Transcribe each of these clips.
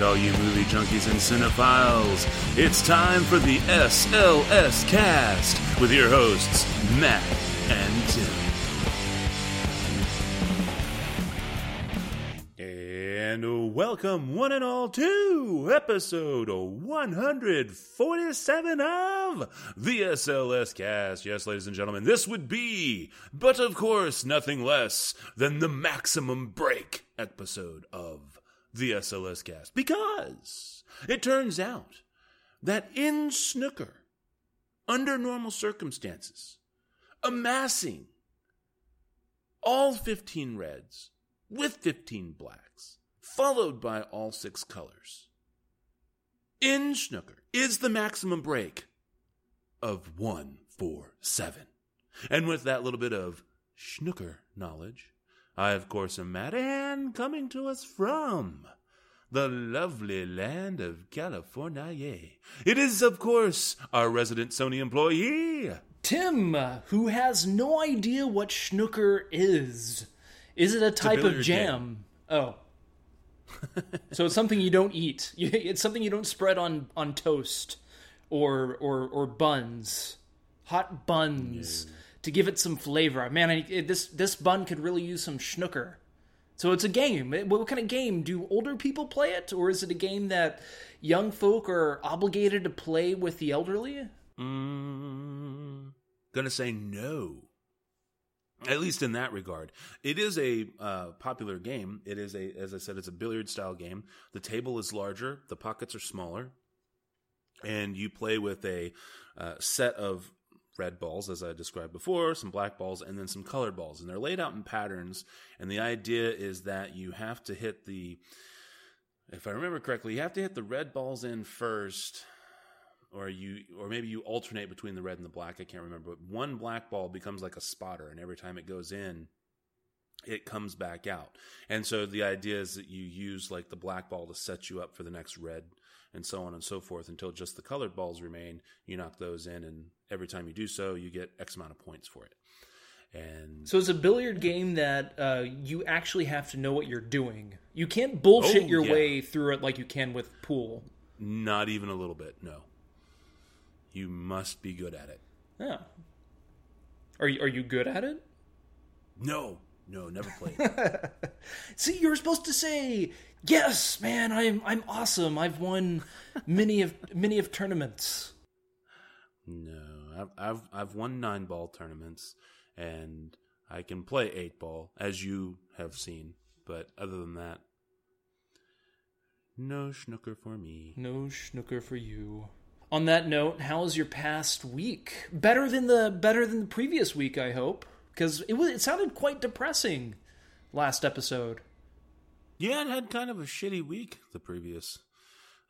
right, all you movie junkies and cinephiles. It's time for the SLS cast with your hosts, Matt and Tim. And welcome, one and all, to episode 147 of the SLS cast. Yes, ladies and gentlemen, this would be, but of course, nothing less than the maximum break episode of the SLS cast. Because it turns out that in snooker, under normal circumstances, amassing all 15 reds with 15 blacks, followed by all six colors. In snooker is the maximum break of 147. And with that little bit of snooker knowledge, I, of course, am Matt, and coming to us from the lovely land of California. It is, of course, our resident Sony employee. Tim, who has no idea what schnooker is. Is it a type of billiard jam? Oh. so it's something you don't eat. It's something you don't spread on, on toast or, or or buns. Hot buns to give it some flavor. Man, I, it- this this bun could really use some schnooker. So it's a game. What kind of game? Do older people play it, or is it a game that young folk are obligated to play with the elderly? Mm, gonna say no. At least in that regard, it is a uh, popular game. It is a, as I said, it's a billiard style game. The table is larger, the pockets are smaller, and you play with a uh, set of red balls, as I described before, some black balls, and then some colored balls, and they're laid out in patterns. And the idea is that you have to hit the, if I remember correctly, you have to hit the red balls in first or you or maybe you alternate between the red and the black. I can't remember. But one black ball becomes like a spotter and every time it goes in it comes back out. And so the idea is that you use like the black ball to set you up for the next red and so on and so forth until just the colored balls remain you knock those in and every time you do so you get x amount of points for it and So it's a billiard game that uh, you actually have to know what you're doing. You can't bullshit Oh, your yeah. way through it like you can with pool. not even a little bit no you must be good at it Yeah. Are you, are you good at it? no no never played See, you were supposed to say, "Yes, man, I'm I'm awesome. I've won many of many of tournaments." No, I've I've I've won nine ball tournaments, and I can play eight ball, as you have seen. But other than that, no snooker for me. No snooker for you. On that note, how was your past week? Better than the better than the previous week, I hope, because it was it sounded quite depressing last episode. Yeah, it had kind of a shitty week the previous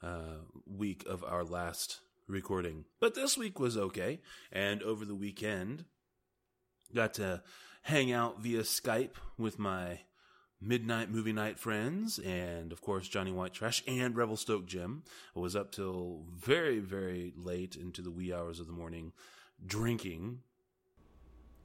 uh, week of our last recording, but this week was okay. And over the weekend, got to hang out via Skype with my midnight movie night friends, and of course Johnny White Trash and Revelstoke Jim. I was up till very, very late into the wee hours of the morning drinking.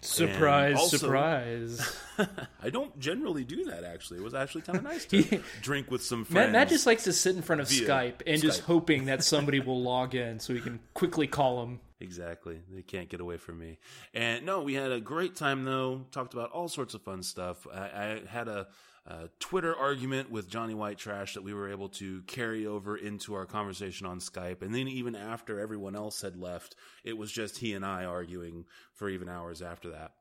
Surprise, also- surprise. I don't generally do that. Actually, it was actually kind of nice to drink with some friends. Matt just likes to sit in front of Skype and just hoping that somebody will log in so he can quickly call him. Exactly. They can't get away from me. And no, we had a great time though. Talked about all sorts of fun stuff. I, I had a, a Twitter argument with Johnny White Trash that we were able to carry over into our conversation on Skype. And then even after everyone else had left, it was just he and I arguing for even hours after that.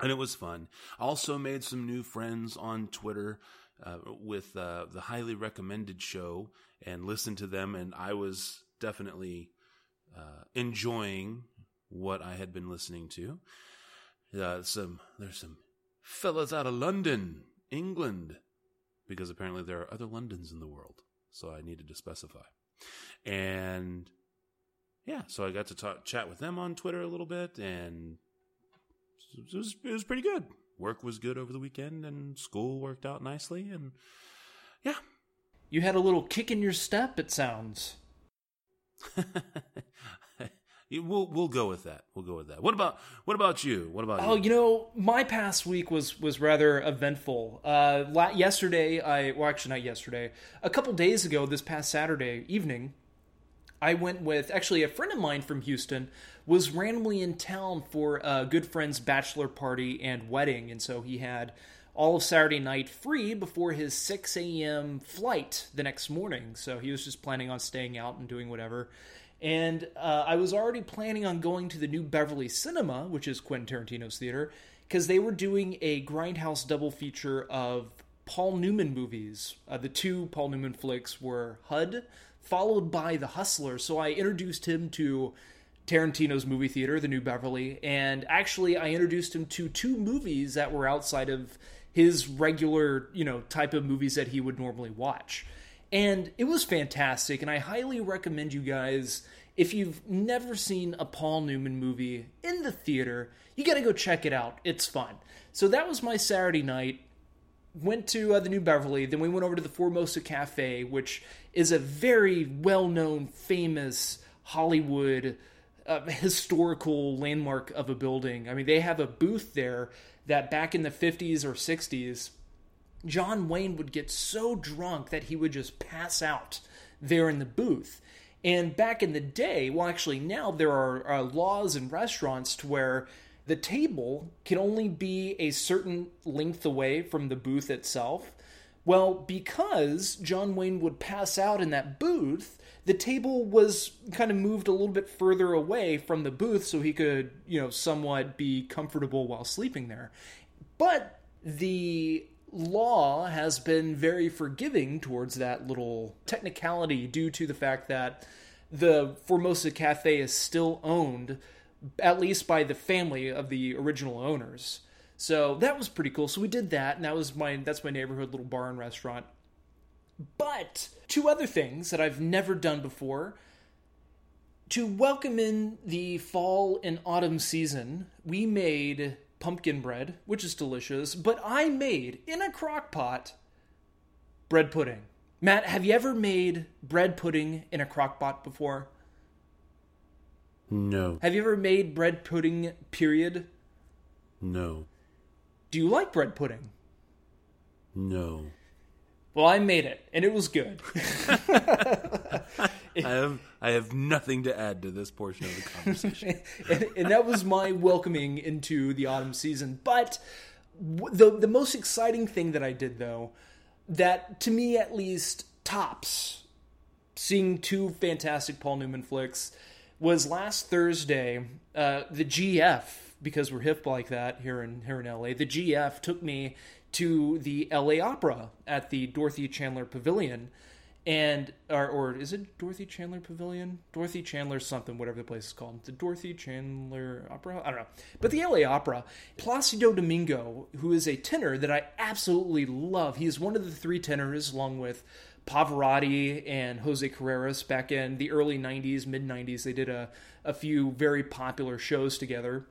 And it was fun. Also made some new friends on Twitter uh, with uh, the highly recommended show and listened to them. And I was definitely uh, enjoying what I had been listening to. Uh, some there's some fellas out of London, England, because apparently there are other Londons in the world. So I needed to specify. And yeah, so I got to talk, chat with them on Twitter a little bit, and it was, it was pretty good. Work was good over the weekend, and school worked out nicely, and yeah, You had a little kick in your step, it sounds. We'll we'll go with that. We'll go with that. What about what about you? What about Oh, you? you know, my past week was was rather eventful. Uh, la- yesterday, I well, actually not yesterday. A couple days ago, this past Saturday evening, I went with actually a friend of mine from Houston was randomly in town for a good friend's bachelor party and wedding, and so he had all of Saturday night free before his 6 a.m. flight the next morning. So he was just planning on staying out and doing whatever. And uh, I was already planning on going to the new Beverly Cinema, which is Quentin Tarantino's theater, because they were doing a Grindhouse double feature of Paul Newman movies. Uh, the two Paul Newman flicks were HUD, followed by The Hustler. So I introduced him to Tarantino's movie theater, the New Beverly, and actually I introduced him to two movies that were outside of his regular, you know, type of movies that he would normally watch. And it was fantastic, and I highly recommend you guys if you've never seen a Paul Newman movie in the theater, you got to go check it out. It's fun. So that was my Saturday night went to uh, the New Beverly. Then we went over to the Formosa Cafe, which is a very well-known, famous Hollywood uh, historical landmark of a building. I mean, they have a booth there that back in the 50s or 60s, John Wayne would get so drunk that he would just pass out there in the booth. And back in the day, well, actually, now there are uh, laws in restaurants to where the table can only be a certain length away from the booth itself. Well, because John Wayne would pass out in that booth, the table was kind of moved a little bit further away from the booth so he could, you know, somewhat be comfortable while sleeping there. But the law has been very forgiving towards that little technicality due to the fact that the Formosa Cafe is still owned at least by the family of the original owners. So that was pretty cool. So we did that, and that was my that's my neighborhood little bar and restaurant. But two other things that I've never done before. To welcome in the fall and autumn season, we made pumpkin bread, which is delicious, but I made in a crock pot bread pudding. Matt, have you ever made bread pudding in a crock pot before? No, Have you ever made bread pudding, period? no, Do you like bread pudding? no. Well, I made it, and it was good. I have I have nothing to add to this portion of the conversation. and, and that was my welcoming into the autumn season. But the the most exciting thing that I did, though, that to me at least tops seeing two fantastic Paul Newman flicks, was last Thursday. Uh, the GF, because we're hip like that here in here in LA, the GF took me to the LA Opera at the Dorothy Chandler Pavilion and or, or is it Dorothy Chandler Pavilion? Dorothy Chandler something, whatever the place is called. The Dorothy Chandler Opera? I don't know. But the LA Opera, Placido Domingo, who is a tenor that I absolutely love. He is one of the three tenors, along with Pavarotti and Jose Carreras back in the early 90s, mid 90s. They did a, a few very popular shows together.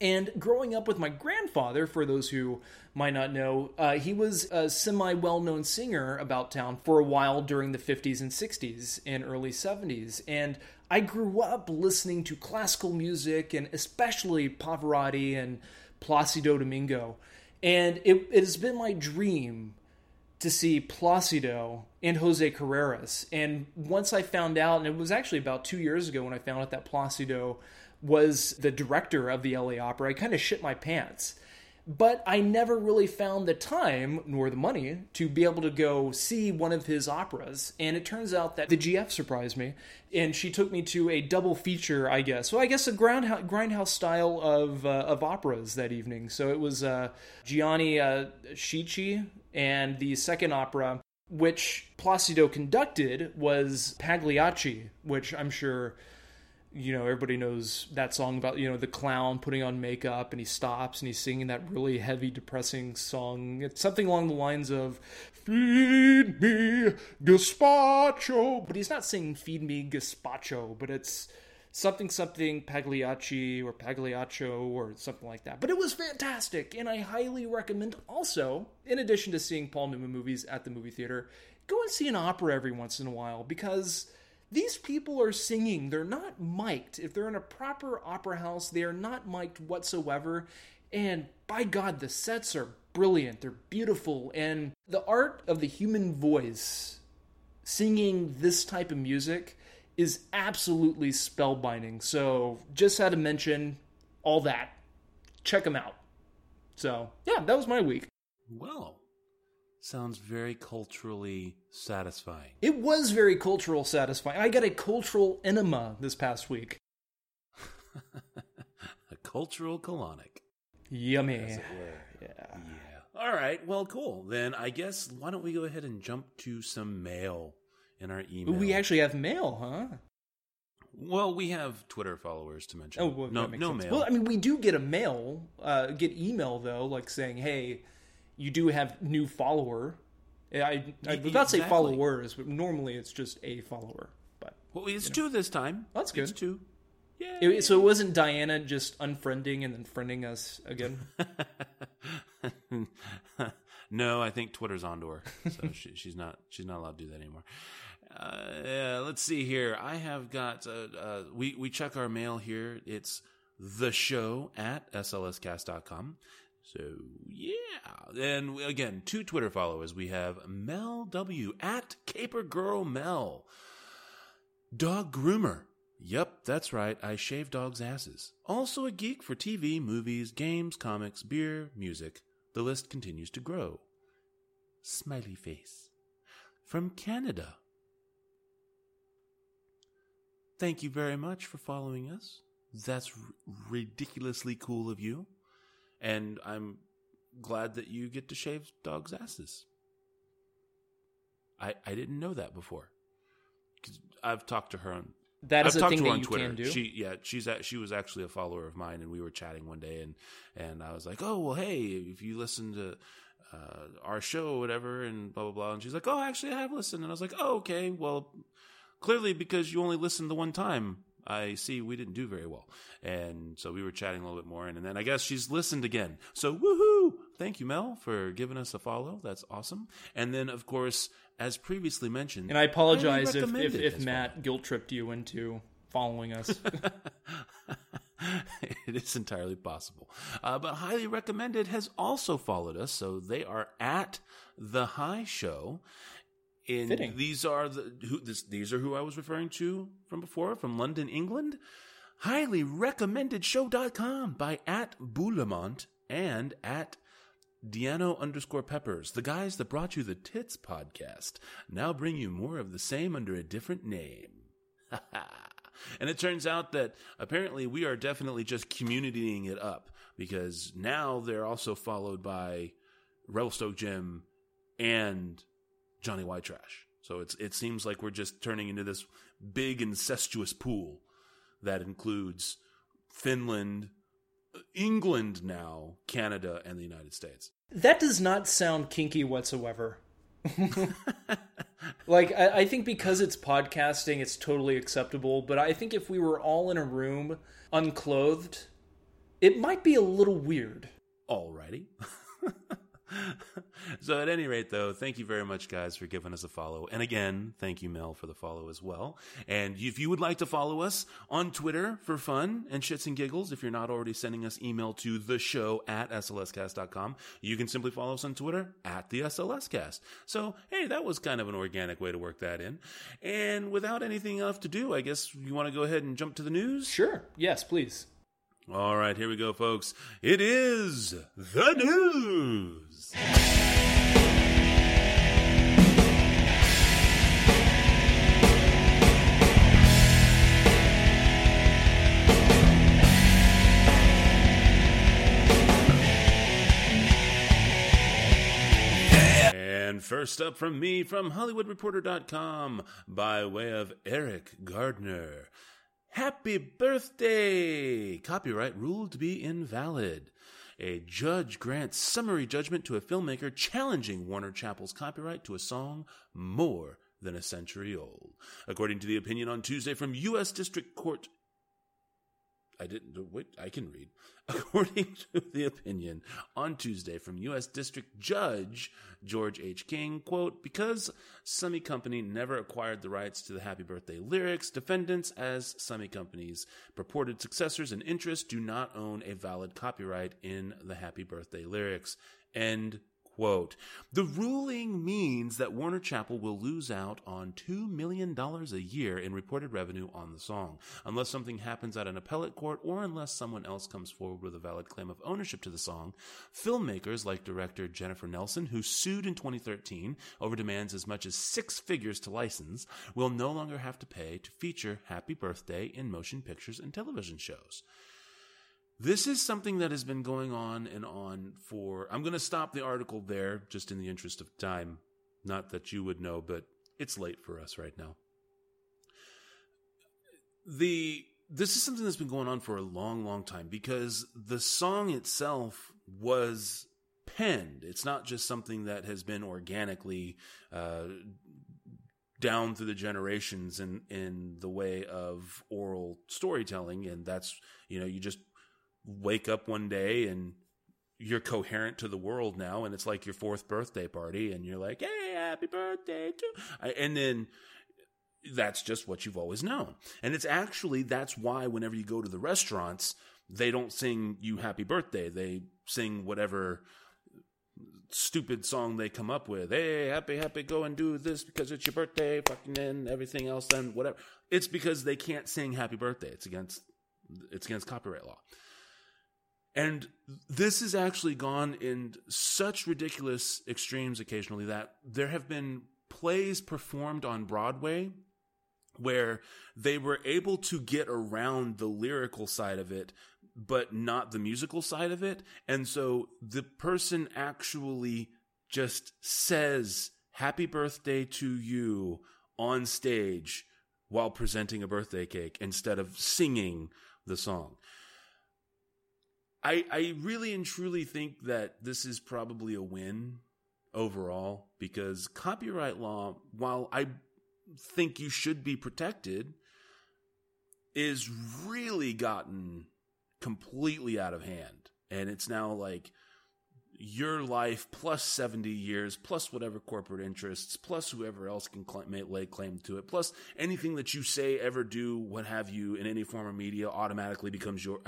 And growing up with my grandfather, for those who might not know, uh, he was a semi well known singer about town for a while during the 50s and 60s and early 70s. And I grew up listening to classical music and especially Pavarotti and Placido Domingo. And it, it has been my dream to see Placido and Jose Carreras. And once I found out, and it was actually about two years ago when I found out that Placido was the director of the LA Opera, I kind of shit my pants. But I never really found the time nor the money to be able to go see one of his operas. And it turns out that the GF surprised me, and she took me to a double feature, I guess. So I guess a grindhouse, grindhouse style of uh, of operas that evening. So it was uh, Gianni uh, Schicchi, and the second opera, which Placido conducted, was Pagliacci, which I'm sure you know everybody knows that song about you know the clown putting on makeup and he stops and he's singing that really heavy depressing song. It's something along the lines of feed me gazpacho. But he's not singing feed me gazpacho but it's something something pagliacci or pagliaccio or something like that. But it was fantastic and i highly recommend also in addition to seeing paul newman movies at the movie theater go and see an opera every once in a while because these people are singing. They're not mic'd. If they're in a proper opera house, they are not mic'd whatsoever. And by God, the sets are brilliant. They're beautiful. And the art of the human voice singing this type of music is absolutely spellbinding. So just had to mention all that. Check them out. So yeah, that was my week. Well, sounds very culturally satisfying. It was very cultural satisfying. I got a cultural enema this past week. a cultural colonic. Yummy. Yeah. Yeah. All right. Well, cool. Then I guess why don't we go ahead and jump to some mail in our email? We actually have mail, huh? Well, we have Twitter followers to mention. Oh, well, no, no sense. mail. Well, I mean, we do get a mail, uh, get email though, like saying, "Hey, you do have new follower." I, I would not say followers, but normally it's just a follower. But well, it's two this time. That's good. It's two. Yeah. so it wasn't Diana just unfriending and then friending us again. no, I think Twitter's on to her, so she, she's not she's not allowed to do that anymore. Uh, yeah, let's see here. I have got uh, uh, we we check our mail here. It's the show at slscast.com. So yeah, and again, two Twitter followers. We have Mel W at Caper Girl Mel, Dog Groomer. Yep, that's right. I shave dogs' asses. Also a geek for TV, movies, games, comics, beer, music. The list continues to grow. Smiley face. From Canada. Thank you very much for following us. That's r- ridiculously cool of you. And I'm glad that you get to shave dogs' asses. I, I didn't know that before. I've talked to her on That is I've a thing that you Twitter. can do. She yeah, she's at, she was actually a follower of mine, and we were chatting one day, and and I was like, oh well, hey, if you listen to uh, our show or whatever, and blah blah blah, and she's like, oh, actually, I have listened, and I was like, oh, okay, well, clearly because you only listened the one time. I see we didn't do very well. And so we were chatting a little bit more. And, and then I guess she's listened again. So woohoo! Thank you, Mel, for giving us a follow. That's awesome. And then, of course, as previously mentioned, and I apologize if, if, if Matt guilt tripped you into following us. it is entirely possible. Uh, but highly recommended has also followed us, so they are at the High Show. In Fitting. these are the who this, these are who I was referring to from before from London, England. Highly recommended show.com by at Boulemont and at Diano underscore Peppers, the guys that brought you the Tits podcast, now bring you more of the same under a different name. and it turns out that apparently we are definitely just communitying it up because now they're also followed by Revelstoke Jim and Johnny White Trash. So it's it seems like we're just turning into this big incestuous pool that includes Finland, England now, Canada, and the United States. That does not sound kinky whatsoever. like I, I think because it's podcasting, it's totally acceptable. But I think if we were all in a room unclothed, it might be a little weird. Alrighty. so at any rate though thank you very much guys for giving us a follow. And again thank you mel for the follow as well. And if you would like to follow us on twitter for fun and shits and giggles if you're not already sending us email to the show at slscast.com you can simply follow us on twitter at the slscast so hey that was kind of an organic way to work that in. And without anything else to do i guess you want to go ahead and jump to the news? Sure. Yes, please. All right, here we go, folks. It is the news. And first up from me from HollywoodReporter.com by way of Eriq Gardner. Happy birthday! Copyright ruled to be invalid. A judge grants summary judgment to a filmmaker challenging Warner Chappell's copyright to a song more than a century old. According to the opinion on Tuesday from U.S. District Court I didn't I can read. According to the opinion on Tuesday from U.S. District Judge George H. King, quote, because Summy Company never acquired the rights to the Happy Birthday lyrics, defendants as Summy Company's purported successors and interests do not own a valid copyright in the Happy Birthday lyrics. End Quote, the ruling means that Warner Chappell will lose out on $2 million a year in reported revenue on the song, unless something happens at an appellate court or unless someone else comes forward with a valid claim of ownership to the song. Filmmakers like director Jennifer Nelson, who sued in 2013 over demands as much as six figures to license, will no longer have to pay to feature Happy Birthday in motion pictures and television shows. This is something that has been going on and on for. I'm going to stop the article there just in the interest of time. Not that you would know, but it's late for us right now. The this is something that's been going on for a long, long time because the song itself was penned. It's not just something that has been organically uh, down through the generations in in the way of oral storytelling, and that's you know you just wake up one day and you're coherent to the world now and it's like your fourth birthday party and you're like hey happy birthday to and then that's just what you've always known. And it's actually that's why whenever you go to the restaurants they don't sing you happy birthday. They sing whatever stupid song they come up with. Hey happy happy go and do this because it's your birthday fucking and everything else and whatever. It's because they can't sing happy birthday. It's against it's against copyright law and this has actually gone in such ridiculous extremes occasionally that there have been plays performed on Broadway where they were able to get around the lyrical side of it, but not the musical side of it. And so the person actually just says, Happy birthday to you on stage while presenting a birthday cake instead of singing the song. I I really and truly think that this is probably a win overall because copyright law, while I think you should be protected, is really gotten completely out of hand. And it's now like your life plus 70 years plus whatever corporate interests plus whoever else can lay claim to it plus anything that you say ever do what have you in any form of media automatically becomes your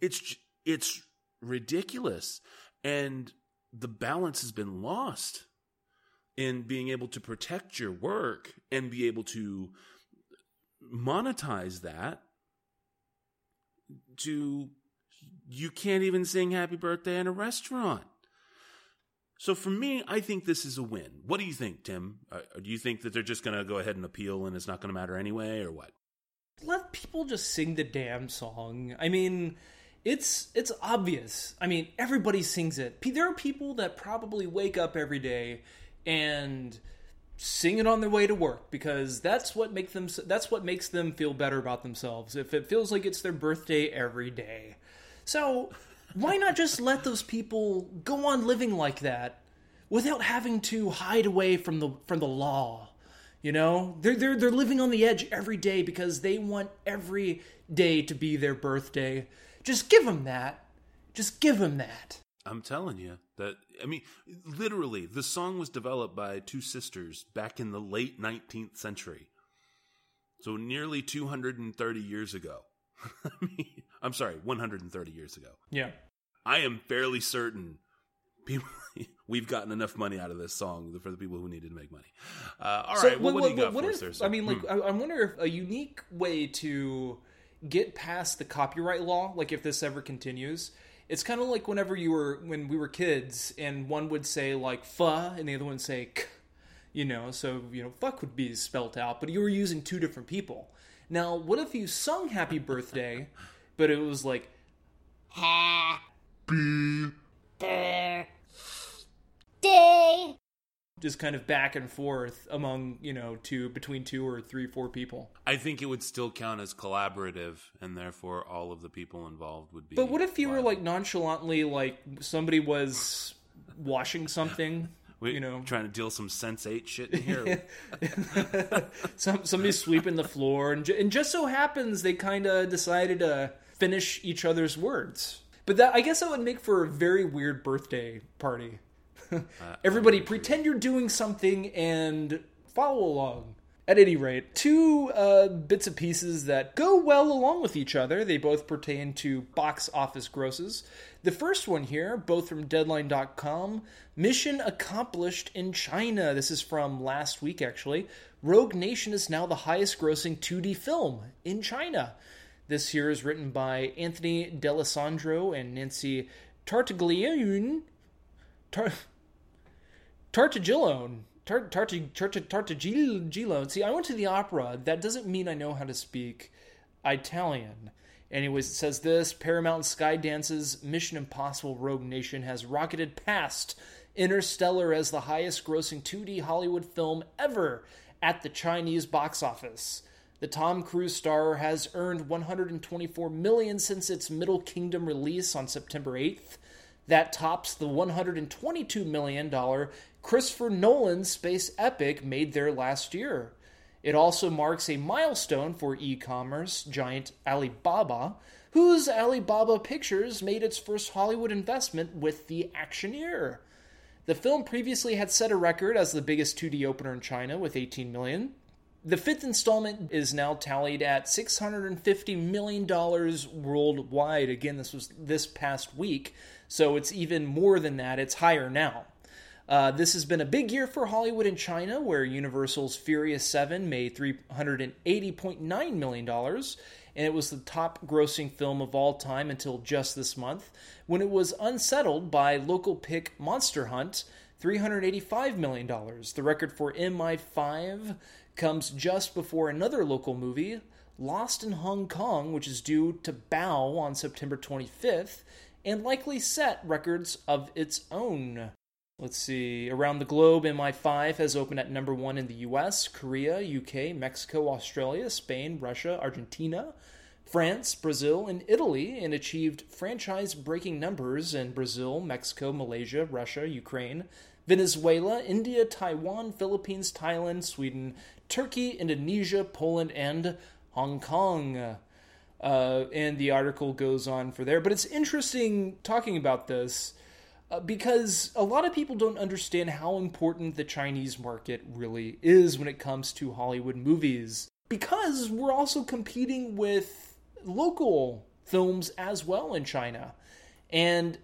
it's it's ridiculous. And the balance has been lost in being able to protect your work and be able to monetize that to you can't even sing happy birthday in a restaurant. So for me i think this is a win. What do you think tim? Uh, do you think that they're just going to go ahead and appeal and it's not going to matter anyway or what? Let people just sing the damn song. I mean it's it's obvious. I mean, everybody sings it. There are people that probably wake up every day and sing it on their way to work because that's what make them that's what makes them feel better about themselves. If it feels like it's their birthday every day. So, why not just let those people go on living like that without having to hide away from the from the law? You know, they're they're they're living on the edge every day because they want every day to be their birthday. Just give him that. Just give him that. I'm telling you that I mean literally the song was developed by two sisters back in the late 19th century. So nearly 230 years ago. I mean, I'm sorry, 130 years ago. Yeah. I am fairly certain people we've gotten enough money out of this song for the people who needed to make money. Uh, all so, right, well, what, what, do you got what us there? I mean, like, hmm. I, I wonder if a unique way to get past the copyright law, like if this ever continues, it's kind of like whenever you were when we were kids and one would say like "fuh" and the other one would say "k," you know, so you know "fuck" would be spelt out, but you were using two different people. Now, what if you sung "Happy Birthday," but it was like "Happy Birthday"? Just kind of back and forth among you know two between two or three four people i think it would still count as collaborative and therefore all of the people involved would be but what if you were like nonchalantly like somebody was washing something we, you know trying to deal some Sense8 shit in here some somebody's sweeping the floor and, and just so happens they kind of decided to finish each other's words. But that I guess that would make for a very weird birthday party. Everybody pretend you're doing something and follow along. At any rate, two uh, bits and pieces that go well along with each other. They both pertain to box office grosses. The first one here, both from Deadline.com Mission accomplished in China. This is from last week, actually. Rogue Nation is now the highest grossing 2D film in China. This here is written by Anthony D'Alessandro and Nancy Tartaglione. Tar- Tartagillone. Tartagillone. See, I went to the opera. That doesn't mean I know how to speak Italian. Anyways, it says this Paramount Skydance's Mission Impossible Rogue Nation has rocketed past Interstellar as the highest grossing 2D Hollywood film ever at the Chinese box office. The Tom Cruise star has earned 124 million since its Middle Kingdom release on September 8th. That tops the 122 million dollar Christopher Nolan's space epic made there last year. It also marks a milestone for e-commerce giant Alibaba, whose Alibaba Pictures made its first Hollywood investment with The Actioner. The film previously had set a record as the biggest 2D opener in China with 18 million. The fifth installment is now tallied at $650 million worldwide. Again, this was this past week, so it's even more than that. It's higher now. Uh, this has been a big year for Hollywood and China, where Universal's Furious 7 made $380.9 million, and it was the top grossing film of all time until just this month, when it was unsettled by local pick Monster Hunt, $385 million. The record for MI5 comes just before another local movie, Lost in Hong Kong, which is due to bow on September 25th, and likely set records of its own. Let's see. Around the globe, MI5 has opened at number one in the US, Korea, UK, Mexico, Australia, Spain, Russia, Argentina, France, Brazil, and Italy, and achieved franchise breaking numbers in Brazil, Mexico, Malaysia, Russia, Ukraine, Venezuela, India, Taiwan, Philippines, Thailand, Sweden, Turkey, Indonesia, Poland, and Hong Kong. Uh, and the article goes on for there. But it's interesting talking about this uh, because a lot of people don't understand how important the Chinese market really is when it comes to Hollywood movies. Because we're also competing with local films as well in China. And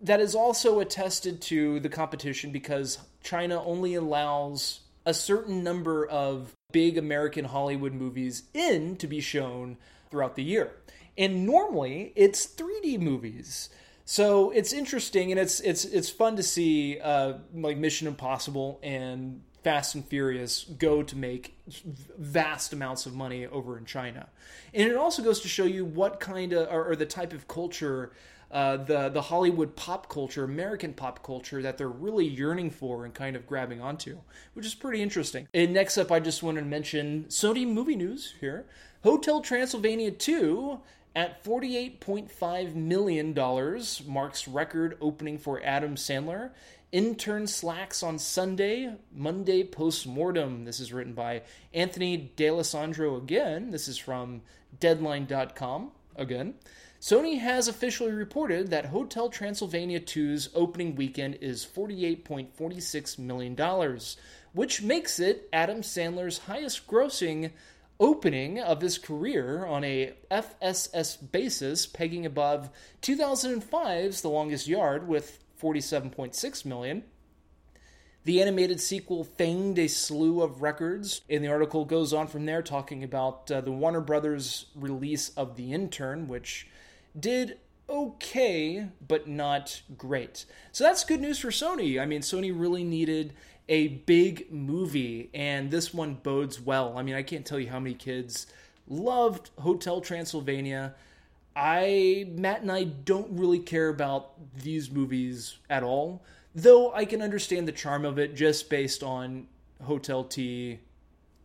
that is also attested to the competition because China only allows a certain number of big American Hollywood movies in to be shown throughout the year. And normally it's 3D movies. So it's interesting and it's it's it's fun to see uh, like Mission Impossible and Fast and Furious go to make vast amounts of money over in China, and it also goes to show you what kind of or, or the type of culture. Uh, the the Hollywood pop culture, American pop culture that they're really yearning for and kind of grabbing onto, which is pretty interesting. And next up, I just want to mention Sony movie news here. Hotel Transylvania 2 at $48.5 million marks record opening for Adam Sandler. Intern slacks on Sunday, Monday post-mortem. This is written by Anthony D'Alessandro again. This is from Deadline.com again. Sony has officially reported that Hotel Transylvania 2's opening weekend is $48.46 million, which makes it Adam Sandler's highest grossing opening of his career on a FSS basis, pegging above 2005's The Longest Yard with 47.6 million. The animated sequel fanged a slew of records, and the article goes on from there talking about uh, the Warner Brothers release of The Intern, which did okay, but not great. So that's good news for Sony. I mean, Sony really needed a big movie, and this one bodes well. I mean, I can't tell you how many kids loved Hotel Transylvania. I, Matt and I don't really care about these movies at all, though I can understand the charm of it just based on Hotel T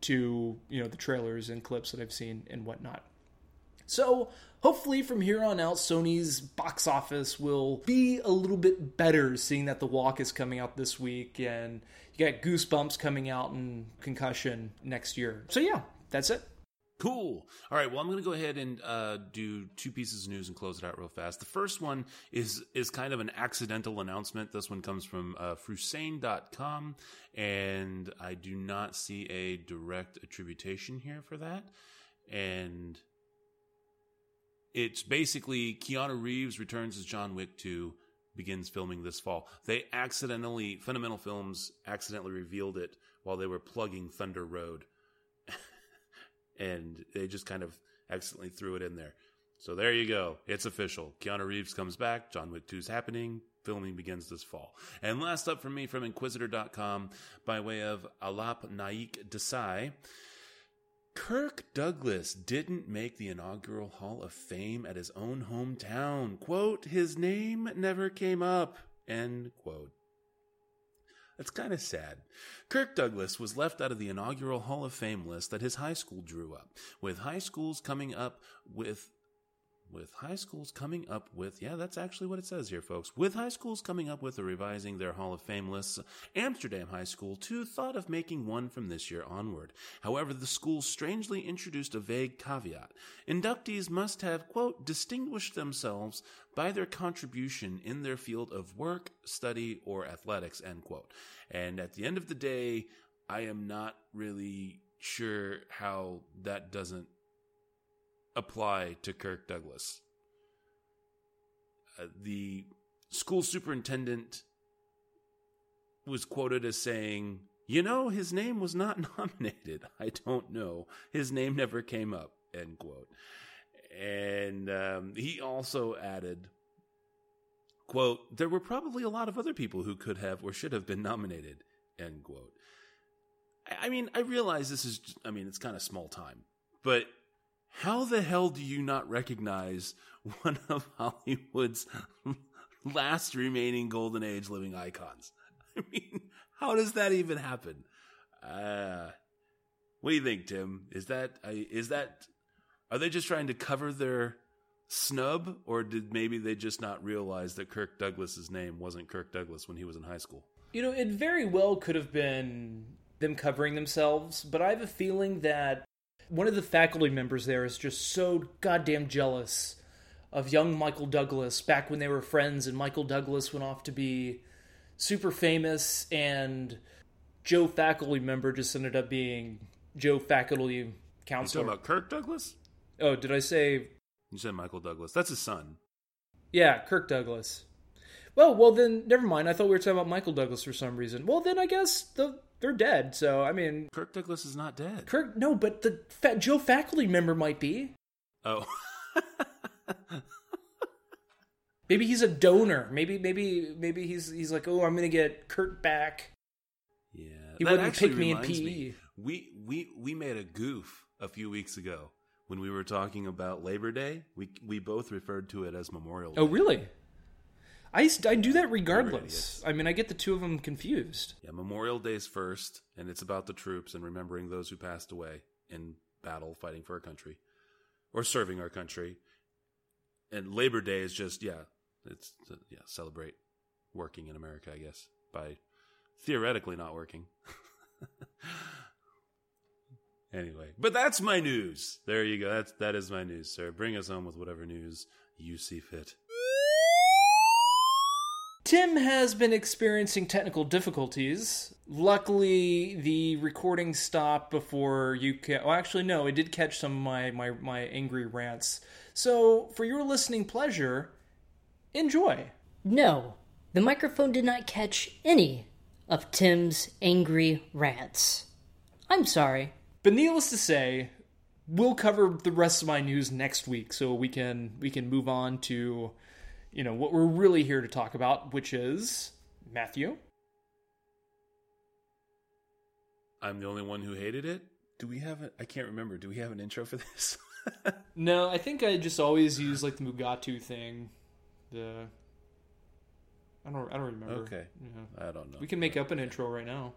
to, you know, the trailers and clips that I've seen and whatnot. So, hopefully, from here on out, Sony's box office will be a little bit better, seeing that The Walk is coming out this week and got Goosebumps coming out and Concussion next year. So, yeah, that's it. Cool. All right. Well, I'm going to go ahead and uh, do two pieces of news and close it out real fast. The first one is is kind of an accidental announcement. This one comes from uh, Frusane.com, and I do not see a direct attribution here for that. And it's basically Keanu Reeves returns as John Wick 2, begins filming this fall. They accidentally, Fundamental Films accidentally revealed it while they were plugging Thunder Road and they just kind of accidentally threw it in there. So there you go. It's official. Keanu Reeves comes back. John Wick 2 is happening. Filming begins this fall. And last up for me from Inquisitr.com by way of Alap Naik Desai. Kirk Douglas didn't make the inaugural Hall of Fame at his own hometown. Quote, his name never came up. End quote. That's kind of sad. Kirk Douglas was left out of the inaugural Hall of Fame list that his high school drew up, with high schools coming up with with high schools coming up with, yeah, that's actually what it says here, folks. With high schools coming up with or revising their Hall of Fame lists, Amsterdam High School, too, thought of making one from this year onward. However, the school strangely introduced a vague caveat. Inductees must have, quote, distinguished themselves by their contribution in their field of work, study, or athletics, end quote. And at the end of the day, I am not really sure how that doesn't apply to Kirk Douglas. Uh, the school superintendent was quoted as saying, You know, his name was not nominated. I don't know. His name never came up. End quote. And um, he also added, quote, There were probably a lot of other people who could have or should have been nominated. End quote. I mean, I realize this is, I mean, it's kind of small time, but how the hell do you not recognize one of Hollywood's last remaining golden age living icons? I mean, how does that even happen? Uh, what do you think, Tim? Is that is that are they just trying to cover their snub, or did maybe they just not realize that Kirk Douglas's name wasn't Kirk Douglas when he was in high school? You know, it very well could have been them covering themselves, but I have a feeling that one of the faculty members there is just so goddamn jealous of young Michael Douglas back when they were friends and Michael Douglas went off to be super famous and Joe faculty member just ended up being Joe faculty counselor. You talking about Kirk Douglas? Oh, did I say You said Michael Douglas. That's his son. Yeah, Kirk Douglas. Well, well then never mind. I thought we were talking about Michael Douglas for some reason. Well, then I guess the they're dead. So I mean, Kirk Douglas is not dead. Kirk no, but the fa- Joe faculty member might be. Oh. maybe he's a donor. Maybe maybe maybe he's he's like, "Oh, I'm going to get Kurt back." Yeah. He that wouldn't pick me in PE. We we we made a goof a few weeks ago when we were talking about Labor Day. We we both referred to it as Memorial oh, Day. Oh, really? I, I do that regardless. I mean, I get the two of them confused. Yeah, Memorial Day's first, and it's about the troops and remembering those who passed away in battle fighting for our country or serving our country. And Labor Day is just yeah, it's uh, yeah, celebrate working in America, I guess, by theoretically not working. anyway, but that's my news. There you go. That's that is my news, sir. Bring us home with whatever news you see fit. Tim has been experiencing technical difficulties. Luckily, the recording stopped before you. Ca- well, actually, no, it did catch some of my, my, my angry rants. So, for your listening pleasure, enjoy. No, the microphone did not catch any of Tim's angry rants. I'm sorry. But needless to say, we'll cover the rest of my news next week, so we can we can move on to, you know, what we're really here to talk about, which is Matthew. I'm the only one who hated it. Do we have it? I can't remember. Do we have an intro for this? No, I think I just always use like the Mugatu thing. The I don't I don't remember. okay, Yeah. I don't know. We can make up an intro right now.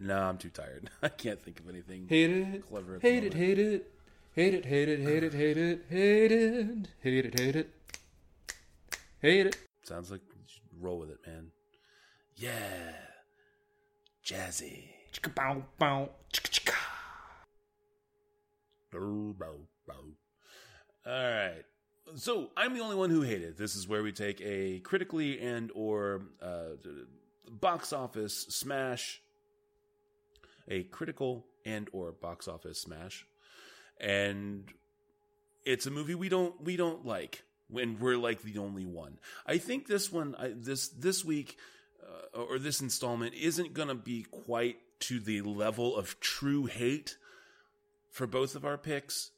No, I'm too tired. I can't think of anything. Hate it. Clever at the Hate it, hate it. Hate it, hate it, hate it, hate it, hate it. Hate it, hate it. Hate it. Sounds like roll with it, man. Yeah, jazzy. Chicka bow bow. Chicka chicka. All right. So I'm the only one who hated. This is where we take a critically and or uh, box office smash, a critical and or box office smash, and it's a movie we don't we don't like when we're like the only one. I think this one I, this this week uh, or this installment isn't going to be quite to the level of true hate for both of our picks.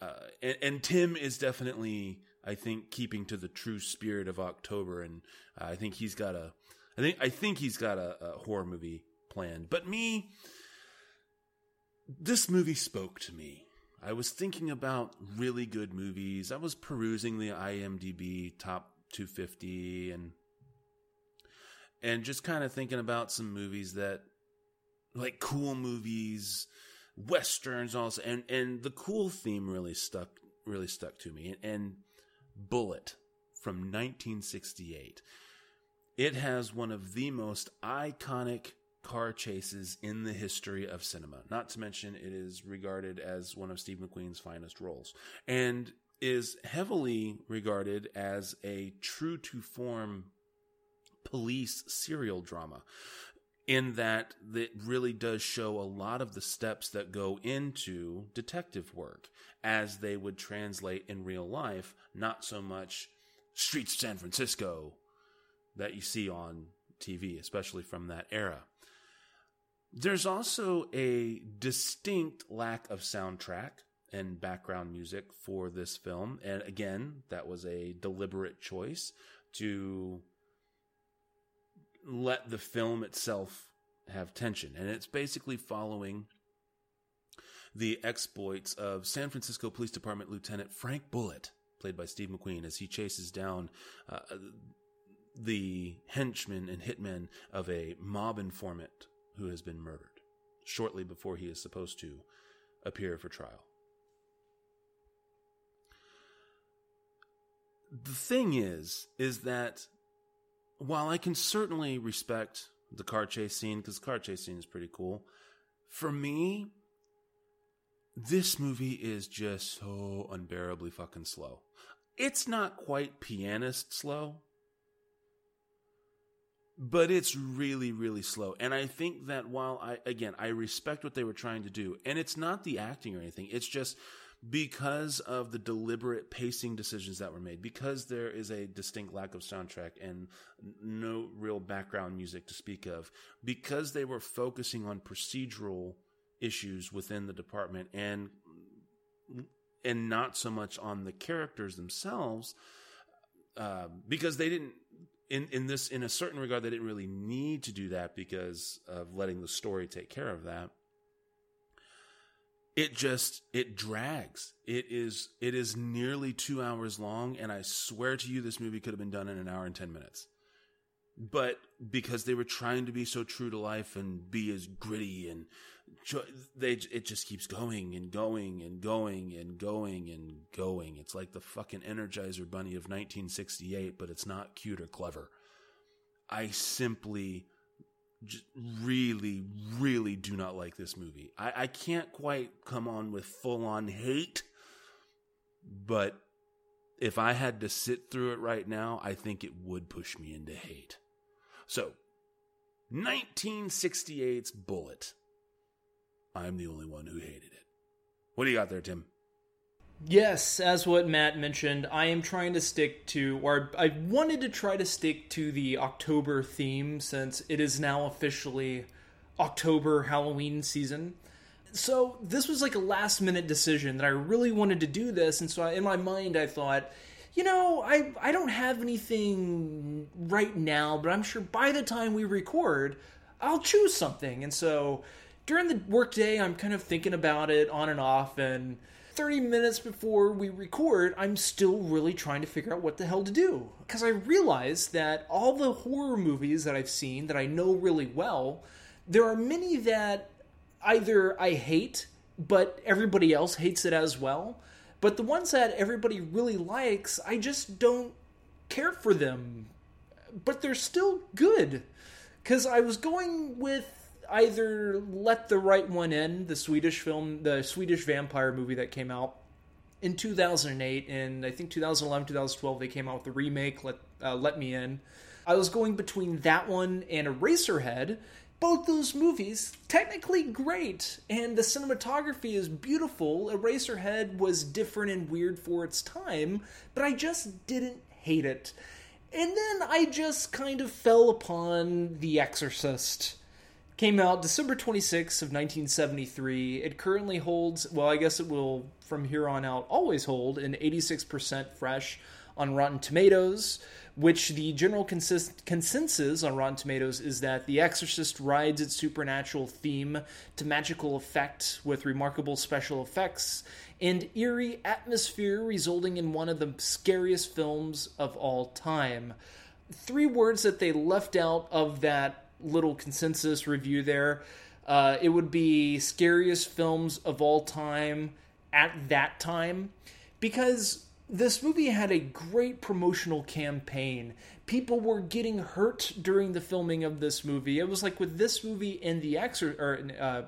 Uh, and, and, Tim is definitely, I think, keeping to the true spirit of October, and uh, I think he's got a, I think, I think he's got a, a horror movie planned. But me, this movie spoke to me. I was thinking about really good movies. I was perusing the IMDb top 250 and and just kind of thinking about some movies that like cool movies, westerns also and and the cool theme really stuck really stuck to me and, and Bullitt from 1968. It has one of the most iconic car chases in the history of cinema. Not to mention, it is regarded as one of Steve McQueen's finest roles and is heavily regarded as a true to form police serial drama in that it really does show a lot of the steps that go into detective work as they would translate in real life, not so much streets of San Francisco that you see on TV, especially from that era. There's also a distinct lack of soundtrack and background music for this film. And again, that was a deliberate choice to let the film itself have tension. And it's basically following the exploits of San Francisco Police Department Lieutenant Frank Bullitt, played by Steve McQueen, as he chases down uh, the henchmen and hitmen of a mob informant who has been murdered shortly before he is supposed to appear for trial. The thing is, is that while I can certainly respect the car chase scene, because car chase scene is pretty cool, for me, this movie is just so unbearably fucking slow. It's not quite pianist slow, but it's really really slow. And i think that while i again i respect what they were trying to do and it's not the acting or anything it's just because of the deliberate pacing decisions that were made because there is a distinct lack of soundtrack and no real background music to speak of because they were focusing on procedural issues within the department and and not so much on the characters themselves uh, because they didn't in in this in a certain regard they didn't really need to do that because of letting the story take care of that. It just it drags. It is it is nearly 2 hours long and i swear to you this movie could have been done in an hour and 10 minutes. But because they were trying to be so true to life and be as gritty and they it just keeps going and going and going and going and going. It's like the fucking Energizer Bunny of 1968, but it's not cute or clever. I simply really, really do not like this movie. I, I can't quite come on with full on hate, but if I had to sit through it right now, I think it would push me into hate. So, 1968's Bullitt. I'm the only one who hated it. What do you got there, Tim? Yes, as what Matt mentioned, I am trying to stick to, or I wanted to try to stick to the October theme since it is now officially October Halloween season. So this was like a last minute decision that I really wanted to do this, and so I, in my mind I thought, you know, I I don't have anything right now, but I'm sure by the time we record, I'll choose something. And so during the workday, I'm kind of thinking about it on and off, and 30 minutes before we record, I'm still really trying to figure out what the hell to do. Because I realize that all the horror movies that I've seen that I know really well, there are many that either I hate, but everybody else hates it as well but the ones that everybody really likes, I just don't care for them. But they're still good. Because I was going with either let the right one in, the Swedish film, the Swedish vampire movie that came out in 2008, and I think 2011, 2012, they came out with the remake, Let, uh, Let Me In. I was going between that one and Eraserhead. Both those movies, technically great, and the cinematography is beautiful. Eraserhead was different and weird for its time, but I just didn't hate it. And then I just kind of fell upon The Exorcist. Came out December 26th of 1973. It currently holds, well, I guess it will from here on out always hold an 86% fresh on Rotten Tomatoes, which the general consist- consensus on Rotten Tomatoes is that The Exorcist rides its supernatural theme to magical effect with remarkable special effects and eerie atmosphere, resulting in one of the scariest films of all time. Three words that they left out of that little consensus review there. Uh, it would be scariest films of all time at that time because this movie had a great promotional campaign. People were getting hurt during the filming of this movie. It was like with this movie and The Exor or uh,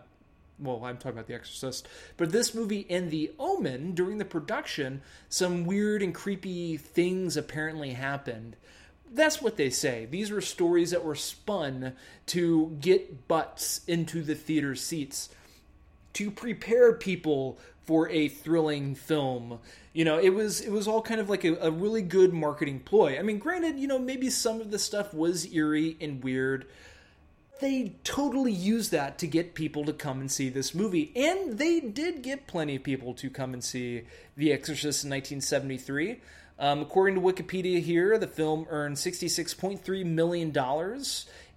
well, I'm talking about The Exorcist, but this movie and The Omen, during the production, some weird and creepy things apparently happened. That's what they say. These were stories that were spun to get butts into the theater seats, to prepare people for a thrilling film. You know, it was it was all kind of like a, a really good marketing ploy. I mean, granted, you know, maybe some of the stuff was eerie and weird, they totally used that to get people to come and see this movie. And they did get plenty of people to come and see The Exorcist in 1973. Um, according to Wikipedia here, the film earned $66.3 million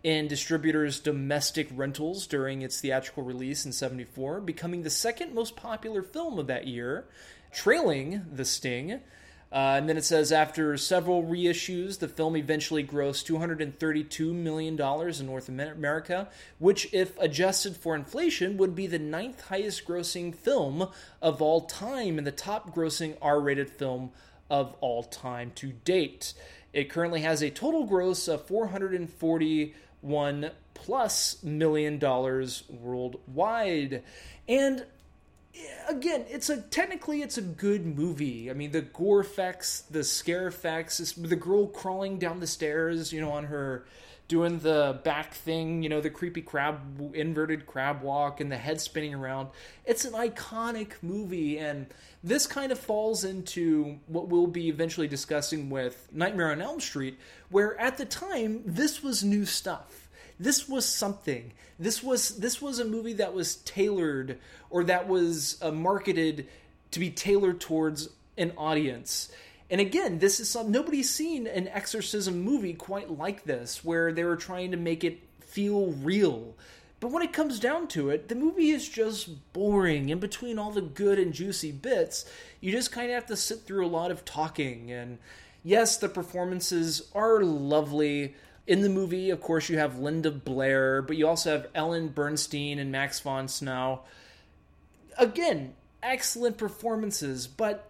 in distributors' domestic rentals during its theatrical release in 74, becoming the second most popular film of that year, trailing The Sting. Uh, and then it says after several reissues, the film eventually grossed $232 million in North America, which, if adjusted for inflation, would be the ninth highest grossing film of all time and the top grossing R rated film of all time to date. It currently has a total gross of 441 plus million dollars worldwide. And again, it's a technically it's a good movie. I mean, the gore effects, the scare effects, the girl crawling down the stairs, you know, on her doing the back thing, you know, the creepy crab inverted crab walk and the head spinning around. It's an iconic movie and this kind of falls into what we'll be eventually discussing with Nightmare on Elm Street, where at the time this was new stuff this was something. This was this was a movie that was tailored or that was uh, marketed to be tailored towards an audience. And again, this is some nobody's seen an exorcism movie quite like this, where they were trying to make it feel real. But when it comes down to it, the movie is just boring. In between all the good and juicy bits, you just kind of have to sit through a lot of talking. And yes, the performances are lovely. In the movie, of course, you have Linda Blair, but you also have Ellen Burstyn and Max von Sydow. Again, excellent performances, but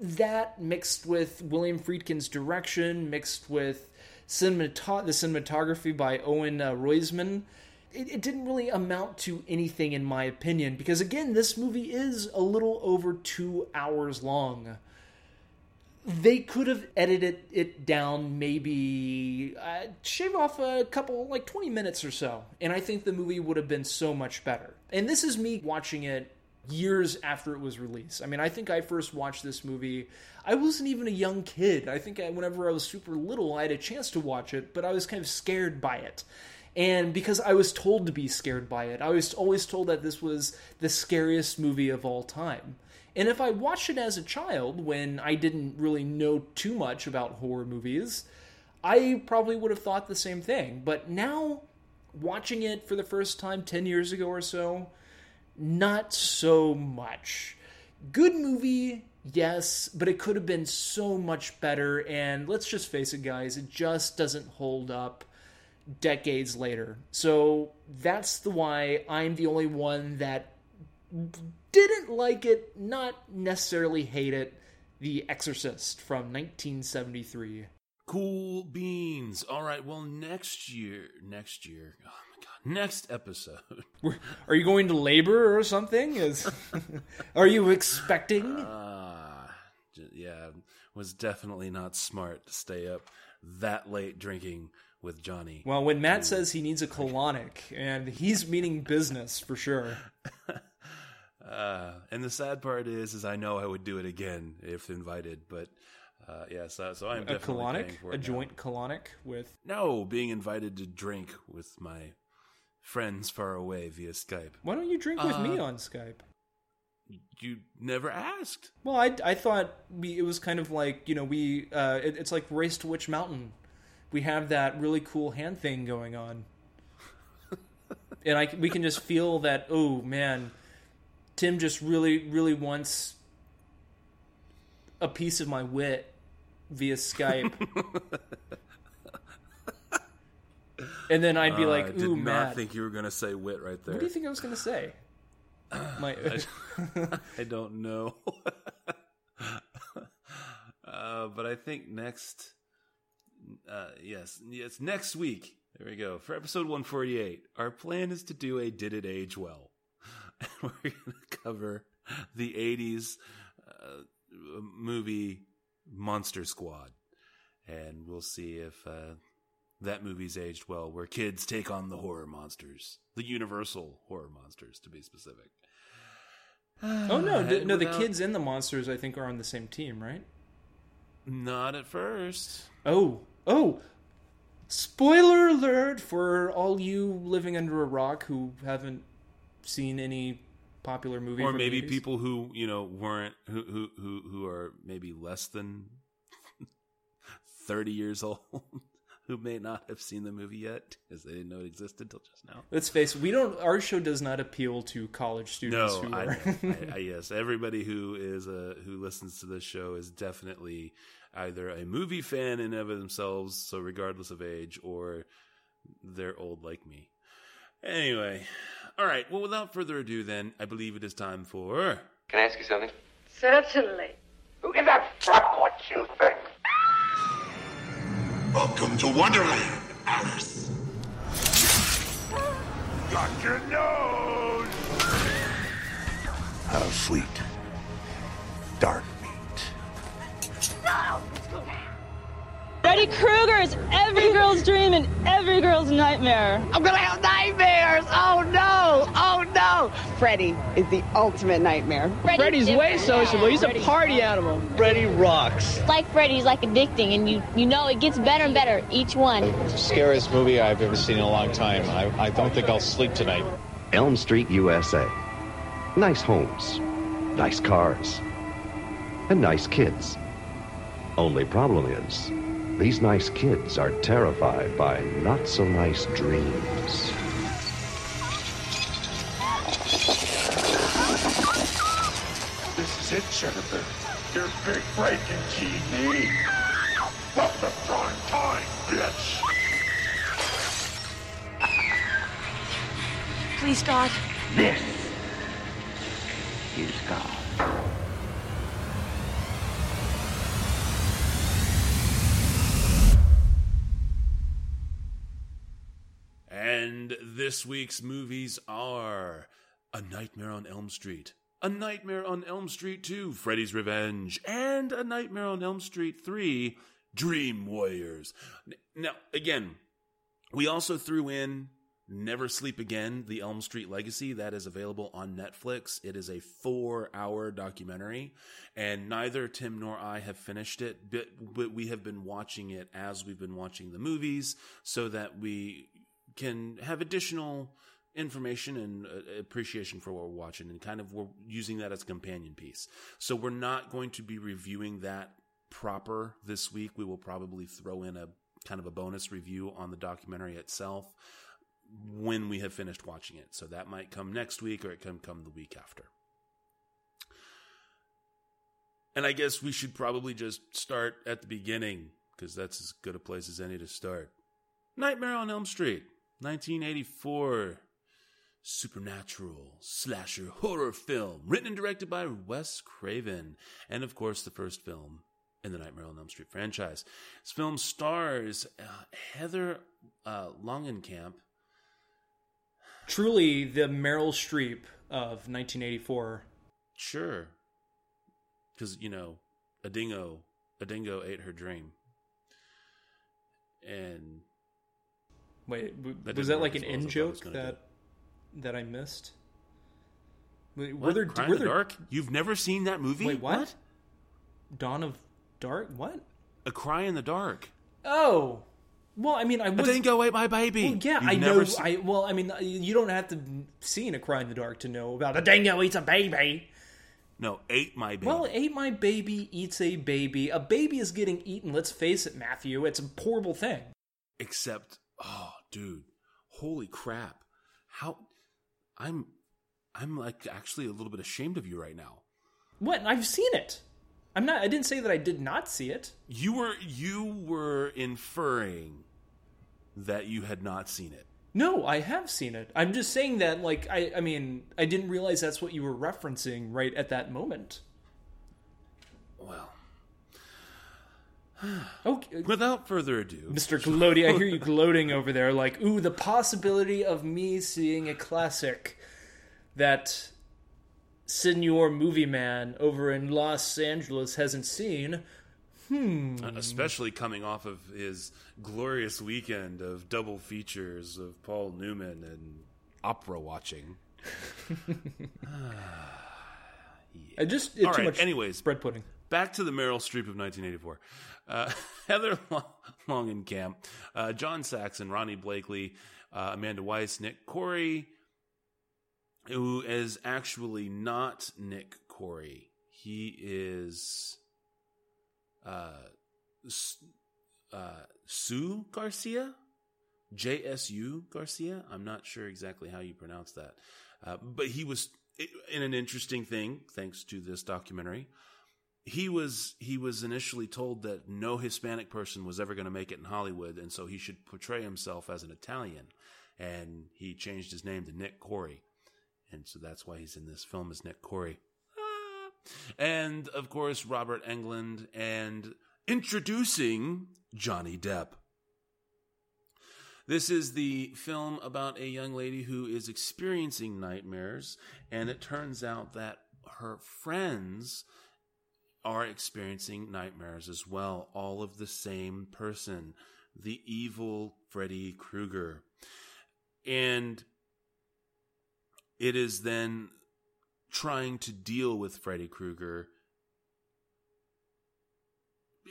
that mixed with William Friedkin's direction, mixed with cinemat- the cinematography by Owen uh, Roizman, it, it, didn't really amount to anything in my opinion. Because again, this movie is a little over two hours long they could have edited it down maybe uh, shave off a couple like 20 minutes or so and i think the movie would have been so much better and this is me watching it years after it was released. I mean i think i first watched this movie i wasn't even a young kid. I think I, whenever i was super little i had a chance to watch it but i was kind of scared by it. And because i was told to be scared by it i was always told that this was the scariest movie of all time. And if I watched it as a child when I didn't really know too much about horror movies, I probably would have thought the same thing. But now, watching it for the first time 10 years ago or so, not so much. Good movie, yes, but it could have been so much better. And let's just face it, guys, it just doesn't hold up decades later. So that's the why I'm the only one that didn't like it, not necessarily hate it. The Exorcist from 1973. Cool beans. All right. Well, next year, next year, oh next episode. Are you going to labor or something? Is are you expecting? Ah, yeah, was definitely not smart to stay up that late drinking with Johnny. Well, when Matt says he needs a colonic, and he's meaning business for sure. Uh, and the sad part is, is I know I would do it again if invited, but uh, yeah, so, so I'm A definitely colonic, a now. joint colonic with. No, being invited to drink with my friends far away via Skype. Why don't you drink with me Uh, on Skype? You never asked. Well, I, I thought we it was kind of like you know we uh, it, it's like race to which mountain. We have that really cool hand thing going on, and I we can just feel that. Oh man, Tim just really really wants a piece of my wit via Skype. and then I'd be Uh, like, I did "Ooh, not think you were going to say wit right there. what do you think I was going to say?" My, I don't know. uh, but I think next, uh, yes, yes, next week. There we go. For episode 148, our plan is to do a Did It Age Well? And we're going to cover the 80s uh, movie Monster Squad. And we'll see if uh, that movie's aged well, where kids take on the horror monsters, the universal horror monsters, to be specific. oh no, the, no, the kids and the monsters I think are on the same team, right? Not at first. Oh, oh. Spoiler alert for all you living under a rock who haven't seen any popular movie or maybe 80s. people who you know weren't who who who, who are maybe less than 30 years old who may not have seen the movie yet because they didn't know it existed till just now Let's face it, we don't our show does not appeal to college students no who I, are I, I yes everybody who is uh who listens to this show is definitely either a movie fan in and of themselves so regardless of age or they're old like me anyway all right well without further ado then i believe it is time for Can I ask you something? Certainly. Who gives a fuck what you think? Welcome to Wonderland, Alice. Got your nose! How sweet. Dark meat. Freddy Krueger is every girl's dream and every girl's nightmare. I'm gonna have nightmares! Oh no! Oh no! Freddy is the ultimate nightmare. Freddy's way sociable. He's a party animal. Freddy rocks. Like Freddy's like addicting, and you you know it gets better and better each one. The scariest movie I've ever seen in a long time. I, I don't think I'll sleep tonight. Elm Street, USA. Nice homes, nice cars, and nice kids. Only problem is, these nice kids are terrified by not so nice dreams. This is it, Jennifer. Your big break in TV. Welcome to prime time, bitch. Please, God. This is God. And this week's movies are A Nightmare on Elm Street, A Nightmare on Elm Street 2, Freddy's Revenge, and A Nightmare on Elm Street 3, Dream Warriors. Now, again, we also threw in Never Sleep Again, The Elm Street Legacy. That is available on Netflix. It is a four hour documentary, and neither Tim nor I have finished it, but, we have been watching it as we've been watching the movies so that we can have additional information and uh, appreciation for what we're watching and kind of we're using that as a companion piece. So we're not going to be reviewing that proper this week. We will probably throw in a kind of a bonus review on the documentary itself when we have finished watching it. So that might come next week or it can come the week after. And I guess we should probably just start at the beginning because that's as good a place as any to start. Nightmare on Elm Street, 1984. Supernatural slasher horror film written and directed by Wes Craven. And of course, the first film in the Nightmare on Elm Street franchise. This film stars uh, Heather uh, Langenkamp, Truly the Meryl Streep of 1984. Sure. Because, you know, a dingo, a dingo ate her dream. And Wait, That was that like an as well as in I thought it joke that that I missed? Wait, Were what? there, Cry in were the there- Dark? You've never seen that movie? Wait, what? Dawn of Dark? What? A Cry in the Dark. Oh, well, I mean, I was. dingo ate my baby. Well, yeah, You've I know. se- I well, I mean, you don't have to see a cry in the dark to know about a dingo eats a baby. no, ate my baby. Well, ate my baby eats a baby. A baby is getting eaten. Let's face it, Matthew. It's a horrible thing. Except, oh, dude, holy crap! How I'm, I'm like actually a little bit ashamed of you right now. What? I've seen it. I'm not. I didn't say that I did not see it. You were you were inferring that you had not seen it. No, I have seen it. I'm just saying that, like, I, I mean, I didn't realize that's what you were referencing right at that moment. Well, Okay, without further ado, Mr. Gloaty, I hear you gloating over there, like, ooh, the possibility of me seeing a classic that Senor Movie Man over in Los Angeles hasn't seen. Hmm. Especially coming off of his glorious weekend of double features of Paul Newman and opera watching. I just, it's All too right, much anyways. bread pudding. Back to the Meryl Streep of 1984. Uh, Heather Long- Longenkamp, uh, John Saxon, Ronee Blakley, uh, Amanda Wyss, Nick Corey, who is actually not Nick Corey. He is uh, uh, Sue Garcia? JSU Garcia? I'm not sure exactly how you pronounce that. Uh, but he was in an interesting thing, thanks to this documentary he was he was initially told that no Hispanic person was ever going to make it in Hollywood, and so he should portray himself as an Italian, and he changed his name to Nick Corey, and so that's why he's in this film as Nick Corey. Ah. And of course, Robert Englund, and introducing Johnny Depp. This is the film about a young lady who is experiencing nightmares, and it turns out that her friends are experiencing nightmares as well. All of the same person, the evil Freddy Krueger. And it is then trying to deal with Freddy Krueger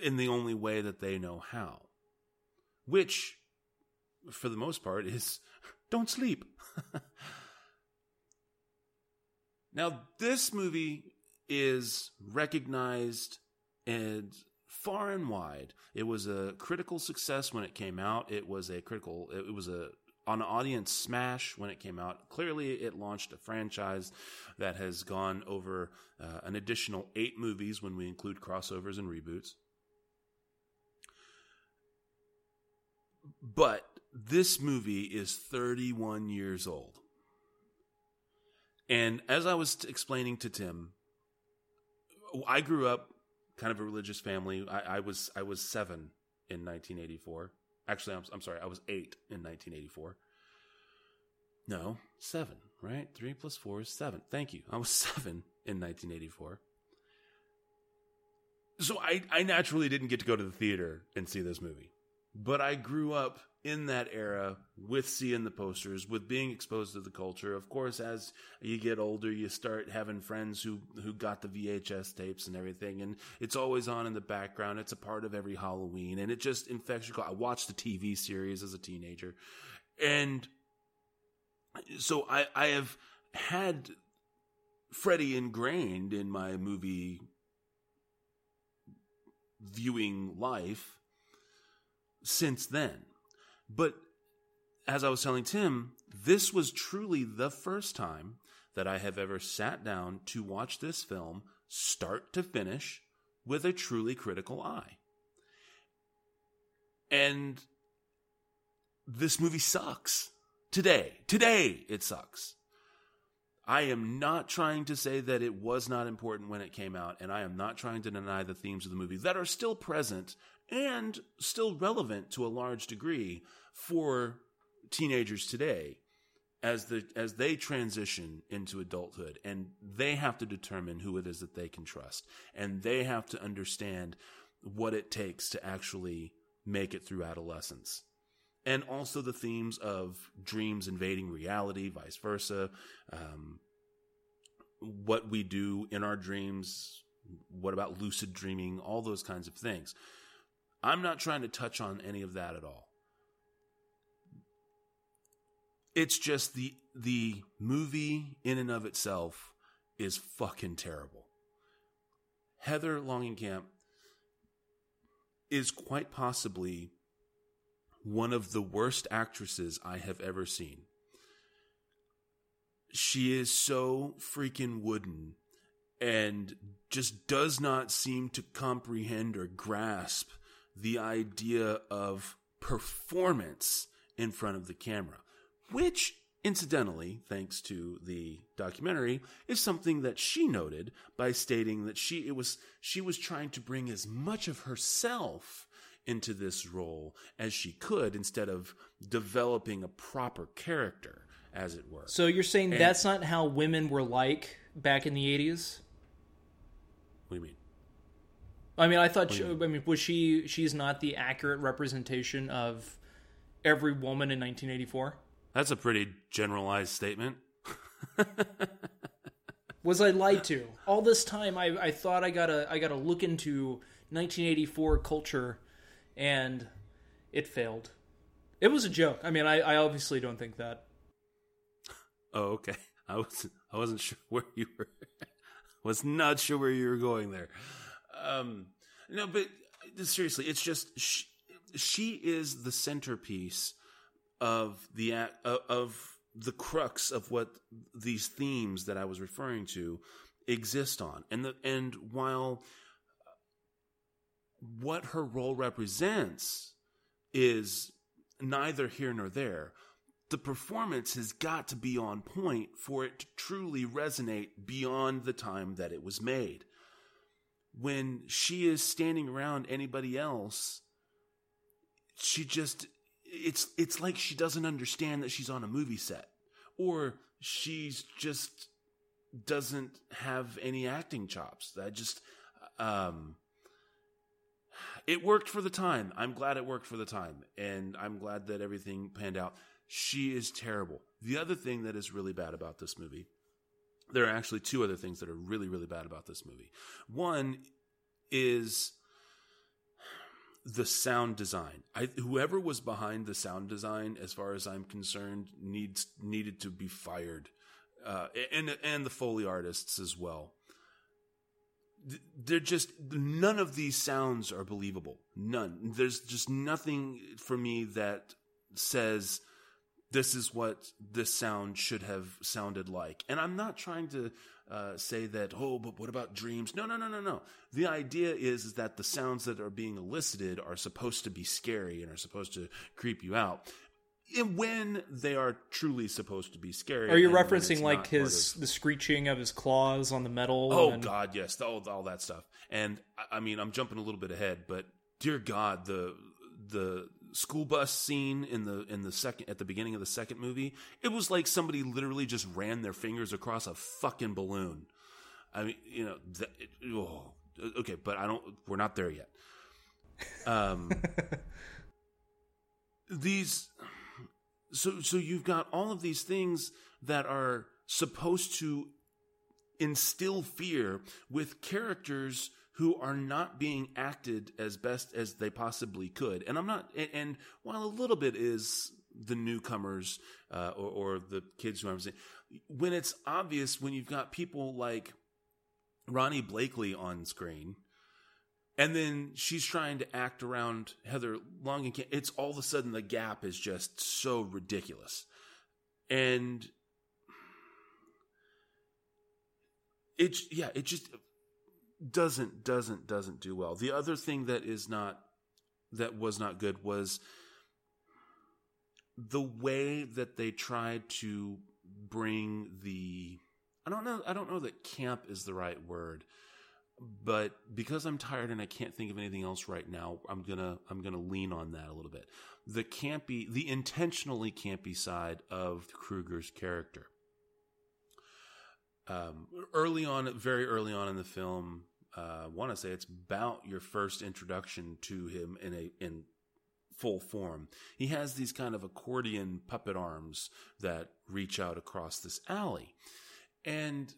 in the only way that they know how. Which, for the most part, is don't sleep. now, this movie is recognized and far and wide. It was a critical success when it came out. It was a critical, it was a an audience smash when it came out. Clearly, it launched a franchise that has gone over uh, an additional eight movies when we include crossovers and reboots. But this movie is 31 years old. And as I was explaining to Tim, Oh, I grew up kind of a religious family. I, I was I was seven in 1984. Actually, I'm, I'm sorry, I was eight in 1984. No, seven, right? Three plus four is seven. Thank you. I was seven in 1984. So I, I naturally didn't get to go to the theater and see this movie. But I grew up in that era with seeing the posters, with being exposed to the culture. Of course, as you get older, you start having friends who, who got the VHS tapes and everything, and it's always on in the background. It's a part of every Halloween, and it just infects your. I watched the TV series as a teenager, and so I, I have had Freddy ingrained in my movie viewing life since then. But as I was telling Tim, this was truly the first time that I have ever sat down to watch this film start to finish with a truly critical eye. And this movie sucks. Today. Today, it sucks. I am not trying to say that it was not important when it came out, and I am not trying to deny the themes of the movie that are still present and still relevant to a large degree for teenagers today. as the as they transition into adulthood. And they have to determine who it is that they can trust. And they have to understand what it takes to actually make it through adolescence. And also the themes of dreams invading reality vice versa. Um, what we do in our dreams what about lucid dreaming all those kinds of things i'm not trying to touch on any of that at all it's just the the movie in and of itself is fucking terrible. Heather Langenkamp is quite possibly one of the worst actresses I have ever seen. She is so freaking wooden and just does not seem to comprehend or grasp the idea of performance in front of the camera which incidentally, thanks to the documentary, is something that she noted by stating that she it was she was trying to bring as much of herself into this role as she could instead of developing a proper character as it were. So you're saying And- that's not how women were like back in the 80s? What do you mean? I mean, I thought. Oh, she, I mean, was she? She's not the accurate representation of every woman in 1984. That's a pretty generalized statement. Was I lied to? All this time, I, I thought I gotta I gotta look into 1984 culture, and it failed. It was a joke. I mean, I, I obviously don't think that. Oh, okay. I was I wasn't sure where you were. was not sure where you were going there. Um, no, but uh, seriously, it's just she, she is the centerpiece of the act uh, of, the crux of what these themes that I was referring to exist on, and the and while uh, what her role represents is neither here nor there. The performance has got to be on point for it to truly resonate beyond the time that it was made. When she is standing around anybody else, she just it's it's like she doesn't understand that she's on a movie set or she's just doesn't have any acting chops. That just um it worked for the time. I'm glad it worked for the time, and I'm glad that everything panned out. She is terrible. The other thing that is really bad about this movie, there are actually two other things that are really, really bad about this movie. One is the sound design. I, whoever was behind the sound design, as far as I'm concerned, needs needed to be fired, uh, and and the foley artists as well they're just none of these sounds are believable. None. There's just nothing for me that says this is what this sound should have sounded like. And I'm not trying to uh, say that oh, but what about dreams? No, no, no, no, no. The idea is, is that the sounds that are being elicited are supposed to be scary and are supposed to creep you out. And when they are truly supposed to be scary. Are you referencing like his of- the screeching of his claws on the metal? Oh and- God, yes, all, all that stuff. And I- I mean, I'm jumping a little bit ahead, but dear God, the the school bus scene in the in the second at the beginning of the second movie, it was like somebody literally just ran their fingers across a fucking balloon. I mean, you know, it, oh, okay, but I don't. We're not there yet. Um, these so so you've got all of these things that are supposed to instill fear with characters who are not being acted as best as they possibly could and i'm not and, and while a little bit is the newcomers uh, or, or the kids who i'm saying when it's obvious when you've got people like ronee blakley on screen and then she's trying to act around Heather Langenkamp. It's all of a sudden the gap is just so ridiculous, and it's yeah it just doesn't doesn't doesn't do well. The other thing that is not that was not good was the way that they tried to bring the I don't know I don't know that camp is the right word but because I'm tired and I can't think of anything else right now, I'm gonna I'm gonna lean on that a little bit. The campy, the intentionally campy side of Krueger's character. Um, early on, very early on in the film, uh, want to say it's about your first introduction to him in a in full form. He has these kind of accordion puppet arms that reach out across this alley, and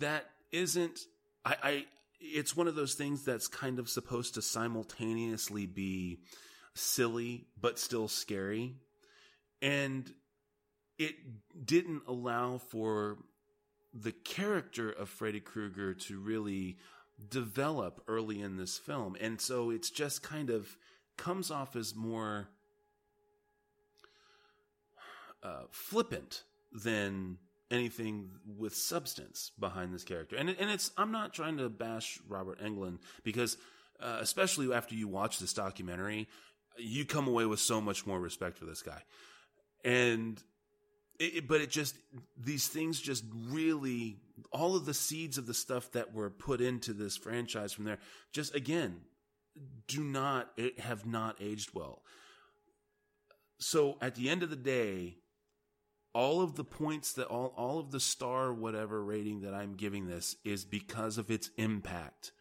that isn't I, I it's one of those things that's kind of supposed to simultaneously be silly but still scary and it didn't allow for the character of Freddy Krueger to really develop early in this film and so it's just kind of comes off as more uh, flippant than anything with substance behind this character. And and it's I'm not trying to bash Robert Englund because uh, especially after you watch this documentary, you come away with so much more respect for this guy. And it, but it just these things just really all of the seeds of the stuff that were put into this franchise from there just again do not eh, have not aged well. So at the end of the day, all of the points that all, all of the star whatever rating that I'm giving this is because of its impact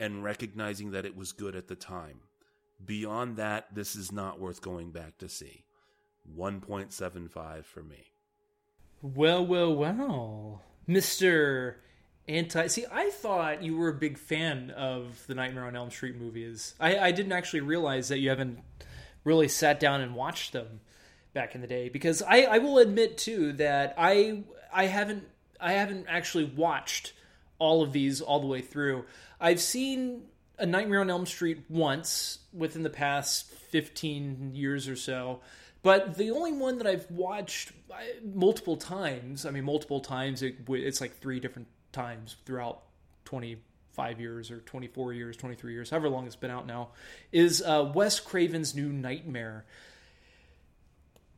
and recognizing that it was good at the time. Beyond that, this is not worth going back to see. 1.75 for me. Well, well, well. Mr. Anti. See, I thought you were a big fan of the Nightmare on Elm Street movies. I, I didn't actually realize that you haven't really sat down and watched them back in the day because I, I will admit too that I I haven't I haven't actually watched all of these all the way through. I've seen a Nightmare on Elm Street once within the past 15 years or so. But the only one that I've watched multiple times, I mean, multiple times, it, it's like three different times throughout 25 years or 24 years, 23 years, however long it's been out now, is uh, Wes Craven's New Nightmare.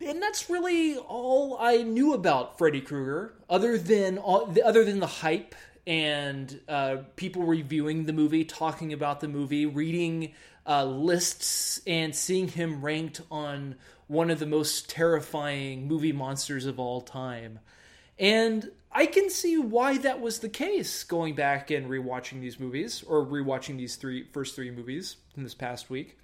And that's really all I knew about Freddy Krueger, other than all, other than the hype and uh, people reviewing the movie, talking about the movie, reading uh, lists, and seeing him ranked on one of the most terrifying movie monsters of all time. And I can see why that was the case going back and rewatching these movies or rewatching these three first three movies in this past week.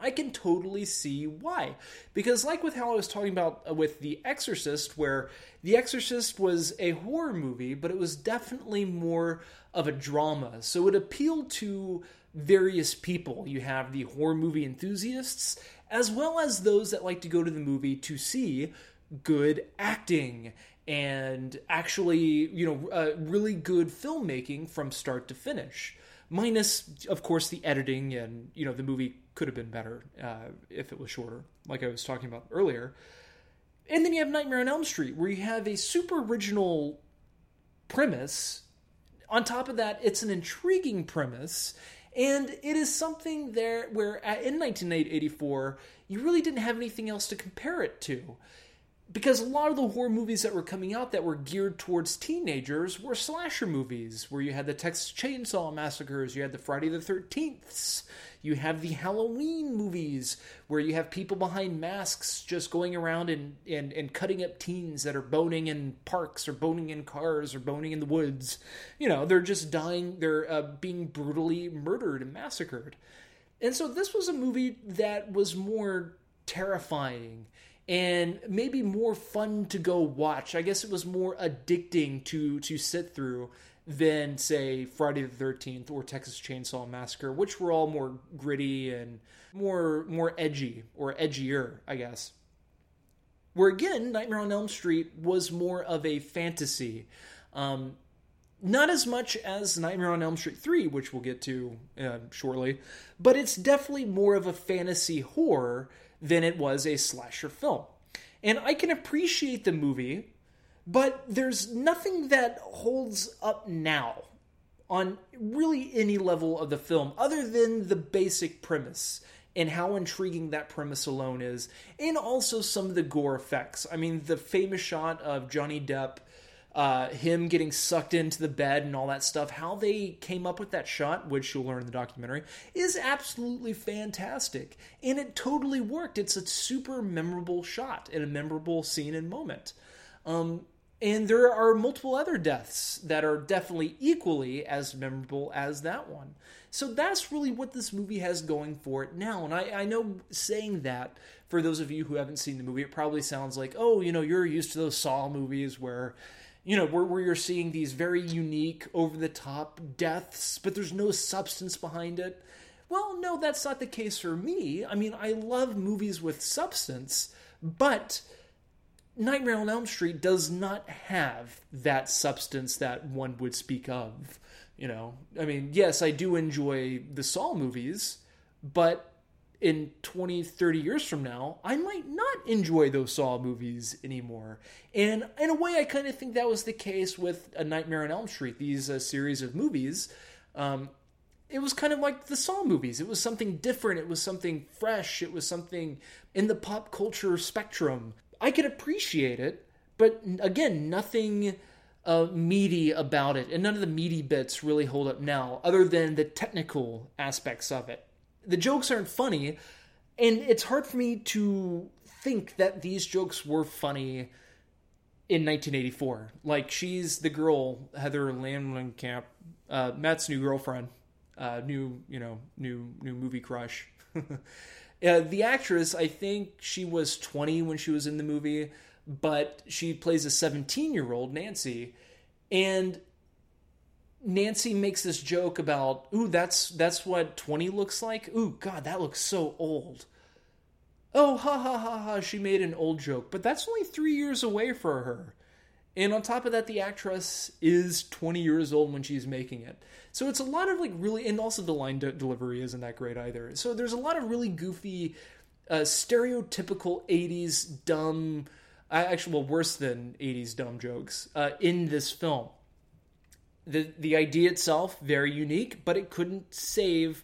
I can totally see why. Because, like with how I was talking about uh, with The Exorcist, where The Exorcist was a horror movie, but it was definitely more of a drama. So it appealed to various people. You have the horror movie enthusiasts, as well as those that like to go to the movie to see good acting and actually, you know, uh, really good filmmaking from start to finish. Minus of course the editing and you know the movie could have been better uh, if it was shorter like i was talking about earlier. And then you have nightmare on elm street where you have a super original premise. On top of that it's an intriguing premise and it is something there where uh, in 1984 you really didn't have anything else to compare it to because a lot of the horror movies that were coming out that were geared towards teenagers were slasher movies, where you had the Texas Chainsaw Massacres, you had the Friday the 13th, you have the Halloween movies, where you have people behind masks just going around and, and, and cutting up teens that are boning in parks or boning in cars or boning in the woods. You know, they're just dying, they're uh, being brutally murdered and massacred. And so this was a movie that was more terrifying and maybe more fun to go watch. I guess it was more addicting to to sit through than say Friday the 13th or Texas Chainsaw Massacre, which were all more gritty and more more edgy or edgier, I guess. Where again, Nightmare on Elm Street was more of a fantasy. Um, not as much as Nightmare on Elm Street 3, which we'll get to uh, shortly, but it's definitely more of a fantasy horror than it was a slasher film. And I can appreciate the movie, but there's nothing that holds up now on really any level of the film other than the basic premise and how intriguing that premise alone is, and also some of the gore effects. I mean, the famous shot of Johnny Depp uh, him getting sucked into the bed and all that stuff, how they came up with that shot, which you'll learn in the documentary, is absolutely fantastic. And it totally worked. It's a super memorable shot and a memorable scene and moment. Um, and there are multiple other deaths that are definitely equally as memorable as that one. So that's really what this movie has going for it now. And I, I know saying that, for those of you who haven't seen the movie, it probably sounds like, oh, you know, you're used to those Saw movies where you know, where, where you're seeing these very unique, over the top deaths, but there's no substance behind it. Well, no, that's not the case for me. I mean, I love movies with substance, but Nightmare on Elm Street does not have that substance that one would speak of. You know, I mean, yes, I do enjoy the Saw movies, but in 20, 30 years from now, I might not enjoy those Saw movies anymore. And in a way, I kind of think that was the case with A Nightmare on Elm Street, these uh, series of movies. Um, it was kind of like the Saw movies. It was something different. It was something fresh. It was something in the pop culture spectrum. I could appreciate it, but again, nothing uh, meaty about it. And none of the meaty bits really hold up now, other than the technical aspects of it the jokes aren't funny, and it's hard for me to think that these jokes were funny in 1984. Like she's the girl Heather Langenkamp, uh, Matt's new girlfriend, uh, new you know new new movie crush. uh, the actress, I think she was 20 when she was in the movie, but she plays a 17 year old Nancy, and Nancy makes this joke about, "Ooh, that's that's what 20 looks like." Ooh, god, that looks so old. Oh, ha ha ha ha, she made an old joke, but that's only 3 years away for her. And on top of that, the actress is 20 years old when she's making it. So it's a lot of like really, and also the line de- delivery isn't that great either. So there's a lot of really goofy, uh, stereotypical 80s dumb, uh, actually, well, worse than 80s dumb jokes uh, in this film the the idea itself very unique, but it couldn't save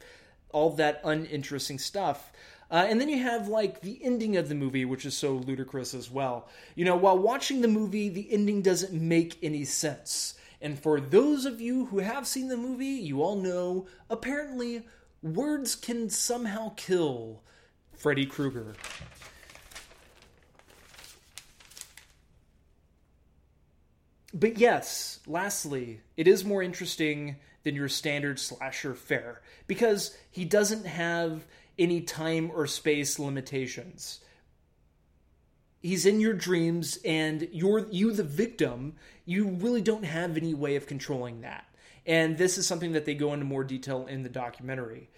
all that uninteresting stuff. Uh, and then you have like the ending of the movie, which is so ludicrous as well. You know, while watching the movie, the ending doesn't make any sense. And for those of you who have seen the movie, you all know apparently words can somehow kill Freddy Krueger. But yes, lastly, it is more interesting than your standard slasher fare because he doesn't have any time or space limitations. He's in your dreams and you're you the victim, you really don't have any way of controlling that. And this is something that they go into more detail in the documentary.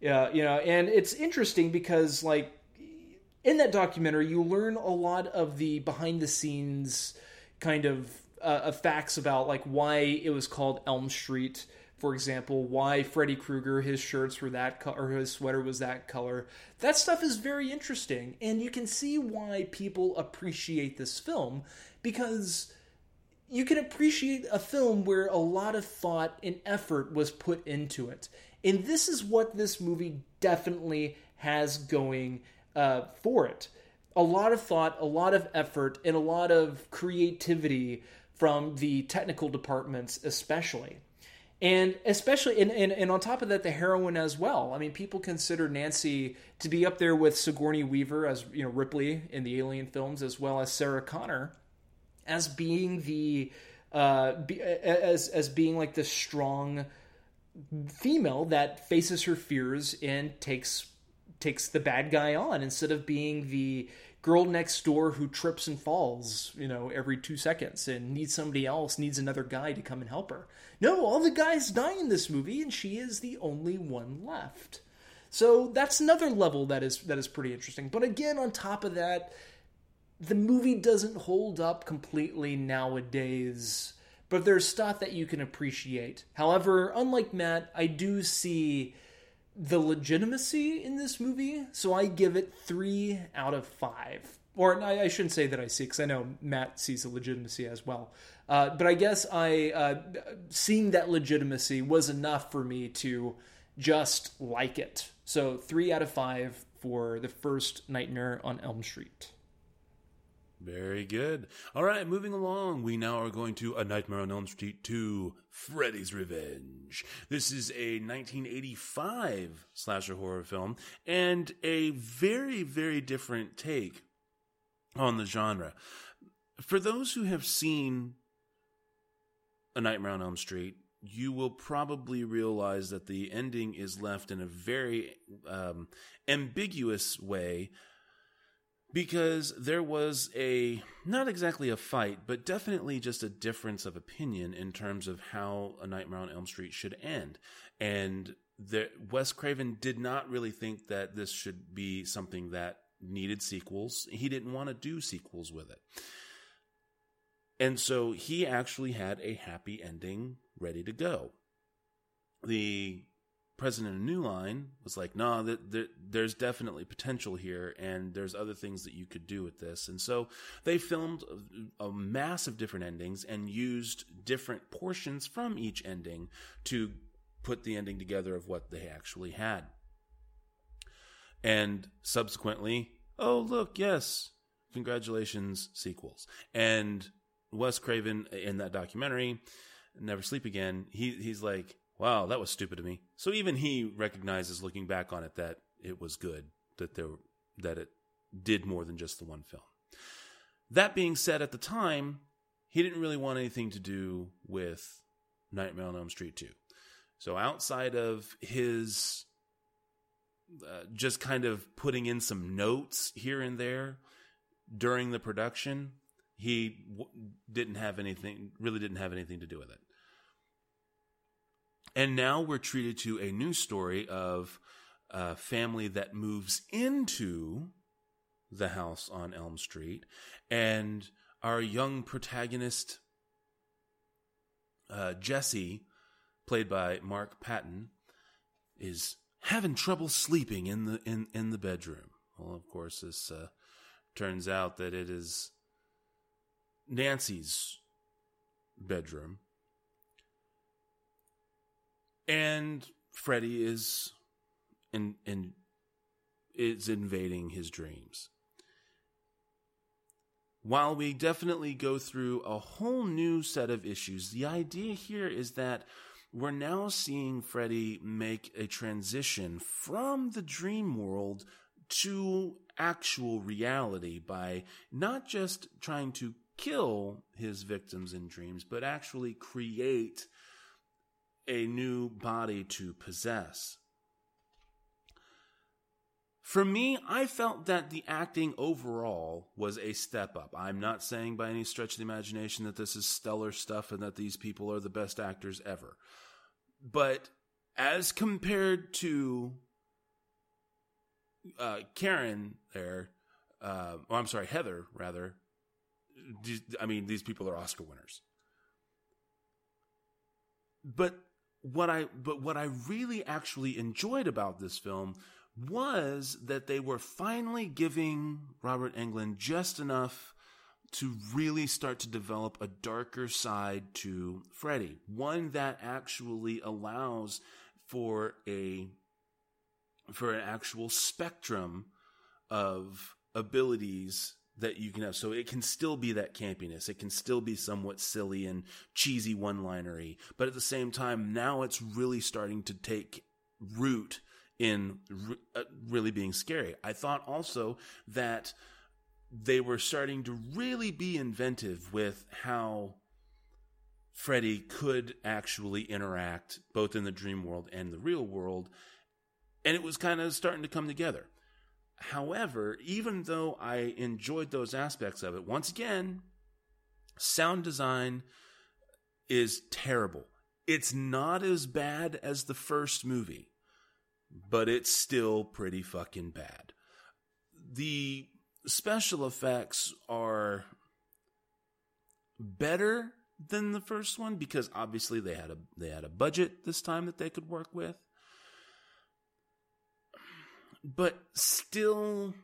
You know, and it's interesting because like in that documentary you learn a lot of the behind the scenes kind of uh, facts about like why it was called Elm Street, for example, why Freddy Krueger his shirts were that color or his sweater was that color. That stuff is very interesting, and you can see why people appreciate this film because you can appreciate a film where a lot of thought and effort was put into it. And this is what this movie definitely has going uh, for it. A lot of thought, a lot of effort, and a lot of creativity from the technical departments, especially. And especially, and, and, and on top of that, the heroine as well. I mean, people consider Nancy to be up there with Sigourney Weaver as, you know, Ripley in the Alien films, as well as Sarah Connor, as being the, uh, be, as, as being like the strong female that faces her fears and takes takes the bad guy on instead of being the girl next door who trips and falls, you know, every two seconds and needs somebody else, needs another guy to come and help her. No, all the guys die in this movie, and she is the only one left. So that's another level that is that is pretty interesting. But again, on top of that, the movie doesn't hold up completely nowadays. But there's stuff that you can appreciate. However, unlike Matt, I do see the legitimacy in this movie, so I give it three out of five. Or I, I shouldn't say that I see, because I know Matt sees the legitimacy as well. Uh, but I guess I uh, seeing that legitimacy was enough for me to just like it. So three out of five for the first Nightmare on Elm Street. Very good. All right, moving along. We now are going to A Nightmare on Elm Street 2 Freddy's Revenge. This is a 1985 slasher horror film and a very, very different take on the genre. For those who have seen A Nightmare on Elm Street, you will probably realize that the ending is left in a very um, ambiguous way because there was a not exactly a fight, but definitely just a difference of opinion in terms of how A Nightmare on Elm Street should end, and the, Wes Craven did not really think that this should be something that needed sequels. He didn't want to do sequels with it. And so he actually had a happy ending ready to go. The president of New Line was like, "No, nah, there's definitely potential here, and there's other things that you could do with this." And so they filmed a, a of different endings and used different portions from each ending to put the ending together of what they actually had. And subsequently, oh look, yes, congratulations, sequels. And Wes Craven in that documentary, Never Sleep Again, he he's like, wow, that was stupid of me. So even he recognizes, looking back on it, that it was good that there that it did more than just the one film. That being said, at the time, he didn't really want anything to do with Nightmare on Elm Street 2. So outside of his uh, just kind of putting in some notes here and there during the production, he w- didn't have anything, really didn't have anything to do with it. And now we're treated to a new story of a family that moves into the house on Elm Street. And our young protagonist, uh, Jesse, played by Mark Patton, is having trouble sleeping in the in, in the bedroom. Well, of course, this uh, turns out that it is Nancy's bedroom and Freddy is in in is invading his dreams. While we definitely go through a whole new set of issues, the idea here is that we're now seeing Freddy make a transition from the dream world to actual reality by not just trying to kill his victims in dreams, but actually create a new body to possess. For me, I felt that the acting overall was a step up. I'm not saying by any stretch of the imagination that this is stellar stuff and that these people are the best actors ever. But as compared to uh, Karen there, uh, oh, I'm sorry, Heather, rather, I mean, these people are Oscar winners. But what I but what I really actually enjoyed about this film was that they were finally giving Robert Englund just enough to really start to develop a darker side to Freddy, one that actually allows for a for an actual spectrum of abilities that you can have. So it can still be that campiness. It can still be somewhat silly and cheesy one linery. But at the same time, now it's really starting to take root in re- uh, really being scary. I thought also that they were starting to really be inventive with how Freddy could actually interact both in the dream world and the real world. And it was kind of starting to come together. However, even though I enjoyed those aspects of it, once again, sound design is terrible. It's not as bad as the first movie, but it's still pretty fucking bad. The special effects are better than the first one because obviously they had a they had a budget this time that they could work with but still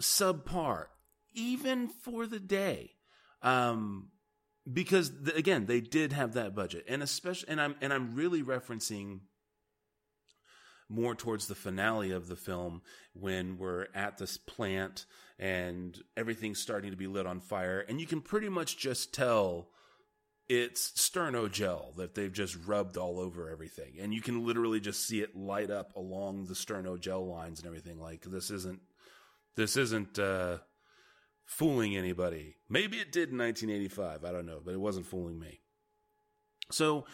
subpar, even for the day. Um, because the, again, they did have that budget, and especially, and I'm and I'm really referencing more towards the finale of the film when we're at this plant and everything's starting to be lit on fire. And you can pretty much just tell it's sterno gel that they've just rubbed all over everything. And you can literally just see it light up along the sterno gel lines and everything. Like this isn't, this isn't, uh, fooling anybody. Maybe it did in 1985. I don't know, but it wasn't fooling me. So,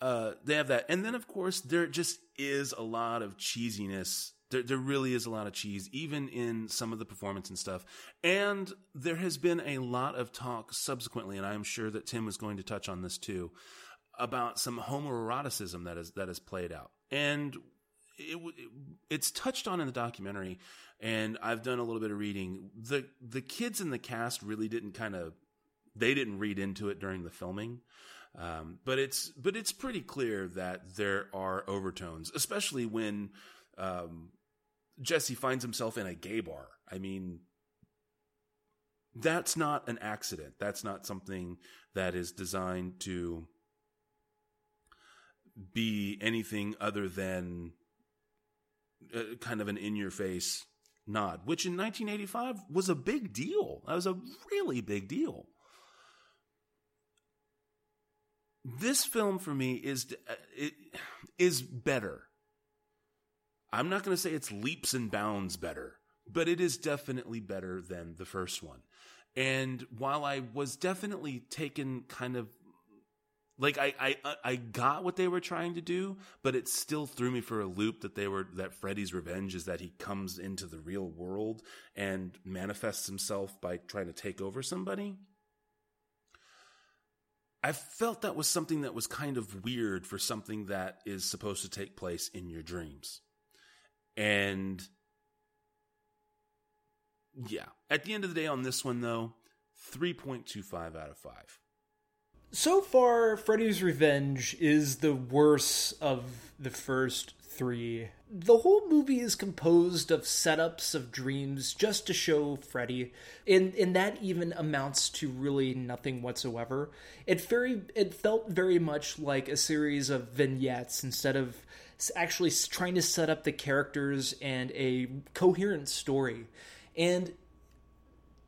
uh, they have that. And then, of course, there just is a lot of cheesiness. There, there really is a lot of cheese, even in some of the performance and stuff. And there has been a lot of talk subsequently, and I'm sure that Tim was going to touch on this too, about some homoeroticism that is that has played out. And it, it's touched on in the documentary, and I've done a little bit of reading. the The kids in the cast really didn't kind of they didn't read into it during the filming. Um, but it's but it's pretty clear that there are overtones, especially when um, Jesse finds himself in a gay bar. I mean, that's not an accident. That's not something that is designed to be anything other than uh, kind of an in your face nod, which in 1985 was a big deal. That was a really big deal this film for me is uh, it is better. I'm not going to say it's leaps and bounds better, but it is definitely better than the first one. And while I was definitely taken kind of like I, I uh, I got what they were trying to do, but it still threw me for a loop that they were that Freddy's revenge is that he comes into the real world and manifests himself by trying to take over somebody. I felt that was something that was kind of weird for something that is supposed to take place in your dreams. And yeah, at the end of the day on this one though, 3.25 out of 5. So far, Freddy's Revenge is the worst of the first three. The whole movie is composed of setups of dreams just to show Freddy, and and that even amounts to really nothing whatsoever. It very it felt very much like a series of vignettes instead of actually trying to set up the characters and a coherent story. And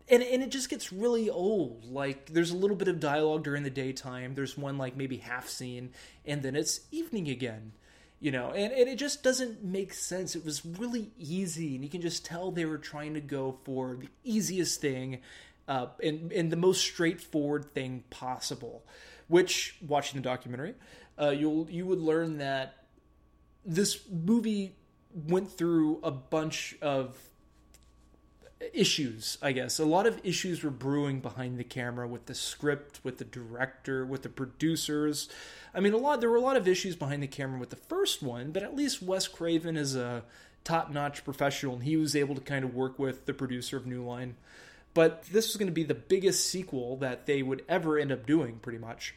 and and it just gets really old. Like there's a little bit of dialogue during the daytime. There's one like maybe half scene, and then it's evening again you know and, and it just doesn't make sense it was really easy and you can just tell they were trying to go for the easiest thing uh, and, and the most straightforward thing possible which watching the documentary uh, you'll you would learn that this movie went through a bunch of issues, I guess. A lot of issues were brewing behind the camera with the script, with the director, with the producers. I mean, a lot there were a lot of issues behind the camera with the first one, but at least Wes Craven is a top-notch professional and he was able to kind of work with the producer of New Line. But this was going to be the biggest sequel that they would ever end up doing pretty much.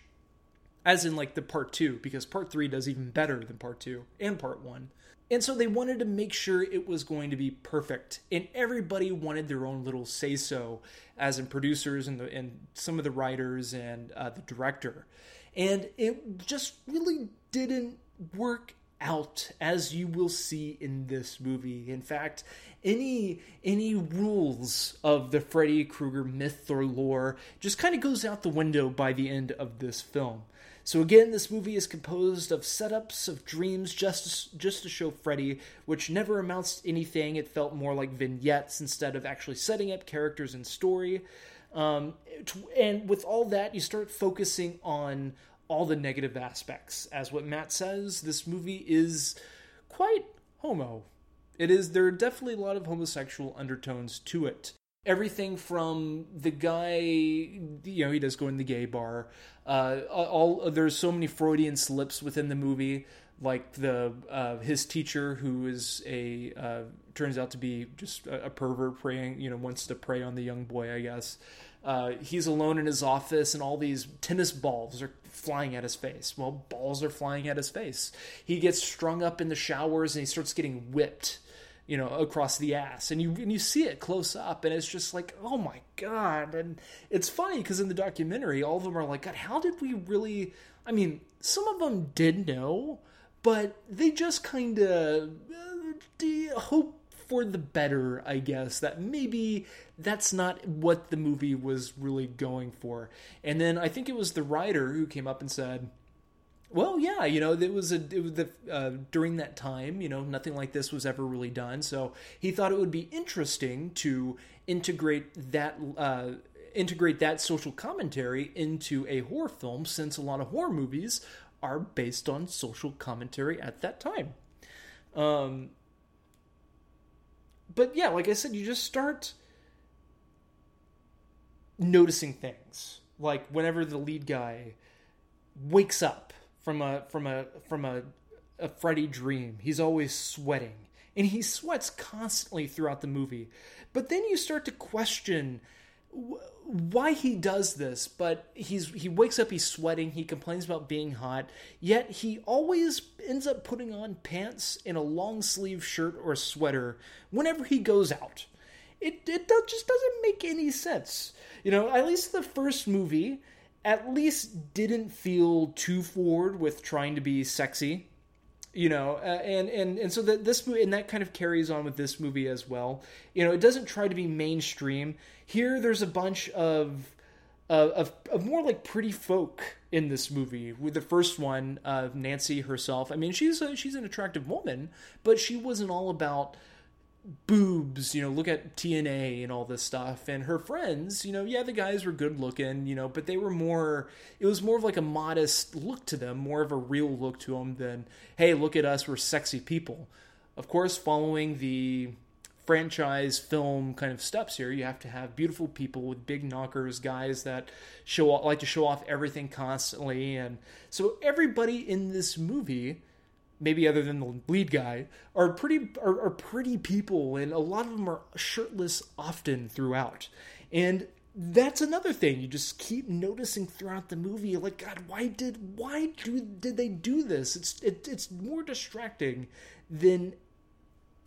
As in like the part 2 because part 3 does even better than part 2 and part 1. And so they wanted to make sure it was going to be perfect. And everybody wanted their own little say so, as in producers and, the, and some of the writers and uh, the director. And it just really didn't work out as you will see in this movie. In fact, any any rules of the Freddy Krueger myth or lore just kind of goes out the window by the end of this film. So again, this movie is composed of setups of dreams just just to show Freddy, which never amounts to anything. It felt more like vignettes instead of actually setting up characters and story. Um, and with all that, you start focusing on all the negative aspects. As what Matt says, this movie is quite homo. It is there are definitely a lot of homosexual undertones to it everything from the guy you know he does go in the gay bar uh, all there's so many freudian slips within the movie like the uh, his teacher who is a uh, turns out to be just a, pervert preying you know wants to prey on the young boy i guess uh, he's alone in his office and all these tennis balls are flying at his face well balls are flying at his face he gets strung up in the showers and he starts getting whipped you know, across the ass, and you and you see it close up, and it's just like, oh my god! And it's funny because in the documentary, all of them are like, God, how did we really? I mean, some of them did know, but they just kind of uh, hope for the better, I guess. That maybe that's not what the movie was really going for. And then I think it was the writer who came up and said, well, yeah, you know, it was a it was the uh, during that time, you know, nothing like this was ever really done. So he thought it would be interesting to integrate that uh, integrate that social commentary into a horror film, since a lot of horror movies are based on social commentary at that time. Um, but yeah, like I said, you just start noticing things. Like whenever the lead guy wakes up from a from a from a a Freddy dream, he's always sweating. And he sweats constantly throughout the movie. But then you start to question why he does this, but he's he wakes up, he's sweating, he complains about being hot, yet he always ends up putting on pants and a long sleeve shirt or sweater whenever he goes out. It it just doesn't make any sense. You know, at least the first movie at least didn't feel too forward with trying to be sexy you know uh, and and and so that this movie and that kind of carries on with this movie as well. You know it doesn't try to be mainstream. Here there's a bunch of uh, of, of more like pretty folk in this movie. With the first one uh, nancy herself. I mean she's a, she's an attractive woman but she wasn't all about boobs, you know, look at TNA and all this stuff. And her friends, you know, yeah, the guys were good looking, you know, but they were more, it was more of like a modest look to them, more of a real look to them than, hey, look at us, we're sexy people. Of course, following the franchise film kind of steps here, you have to have beautiful people with big knockers, guys that show off, like to show off everything constantly. And so everybody in this movie maybe other than the lead guy, are pretty are, are pretty people, and a lot of them are shirtless often throughout. And that's another thing you just keep noticing throughout the movie. Like, God, why did why do did they do this? It's it, it's more distracting than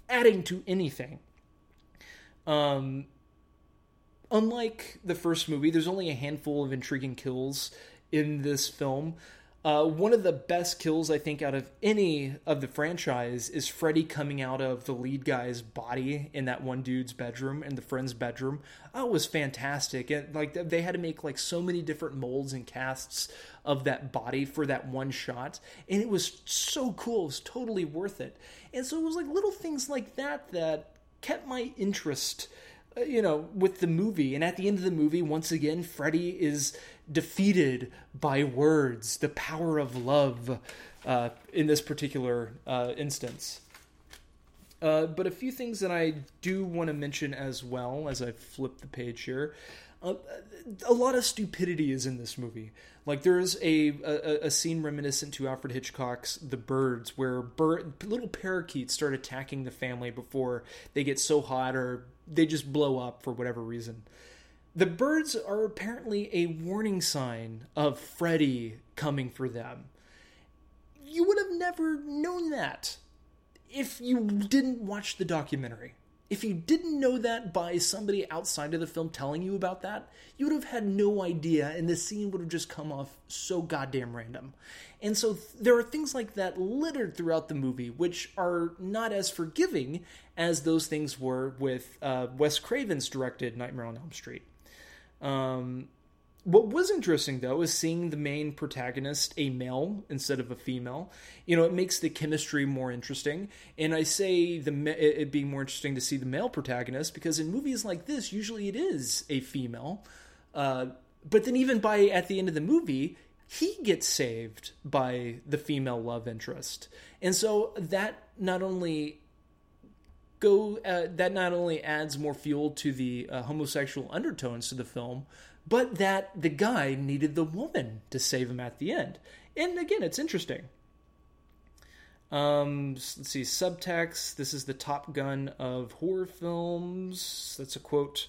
adding to anything. Um, unlike the first movie, there's only a handful of intriguing kills in this film. Uh, one of the best kills I think out of any of the franchise is Freddy coming out of the lead guy's body in that one dude's bedroom in the friend's bedroom. It was fantastic, and like they had to make like so many different molds and casts of that body for that one shot, and it was so cool. It was totally worth it, and so it was like little things like that that kept my interest you know, with the movie. And at the end of the movie, once again, Freddy is defeated by words, the power of love uh, in this particular uh, instance. Uh, but a few things that I do want to mention as well as I flip the page here. Uh, a lot of stupidity is in this movie. Like there's a, a, a scene reminiscent to Alfred Hitchcock's The Birds, where little parakeets start attacking the family before they get so hot or they just blow up for whatever reason. The birds are apparently a warning sign of Freddy coming for them. You would have never known that if you didn't watch the documentary. If you didn't know that by somebody outside of the film telling you about that, you would have had no idea, and the scene would have just come off so goddamn random. And so th- there are things like that littered throughout the movie, which are not as forgiving as those things were with uh, Wes Craven's directed Nightmare on Elm Street. Um, what was interesting though is seeing the main protagonist a male instead of a female. You know, it makes the chemistry more interesting. And I say the it being more interesting to see the male protagonist because in movies like this, usually it is a female. Uh, but then even by at the end of the movie, he gets saved by the female love interest, and so that not only go uh, that not only adds more fuel to the uh, homosexual undertones to the film, but that the guy needed the woman to save him at the end. And again, it's interesting. Um, let's see, subtext. This is the Top Gun of horror films. That's a quote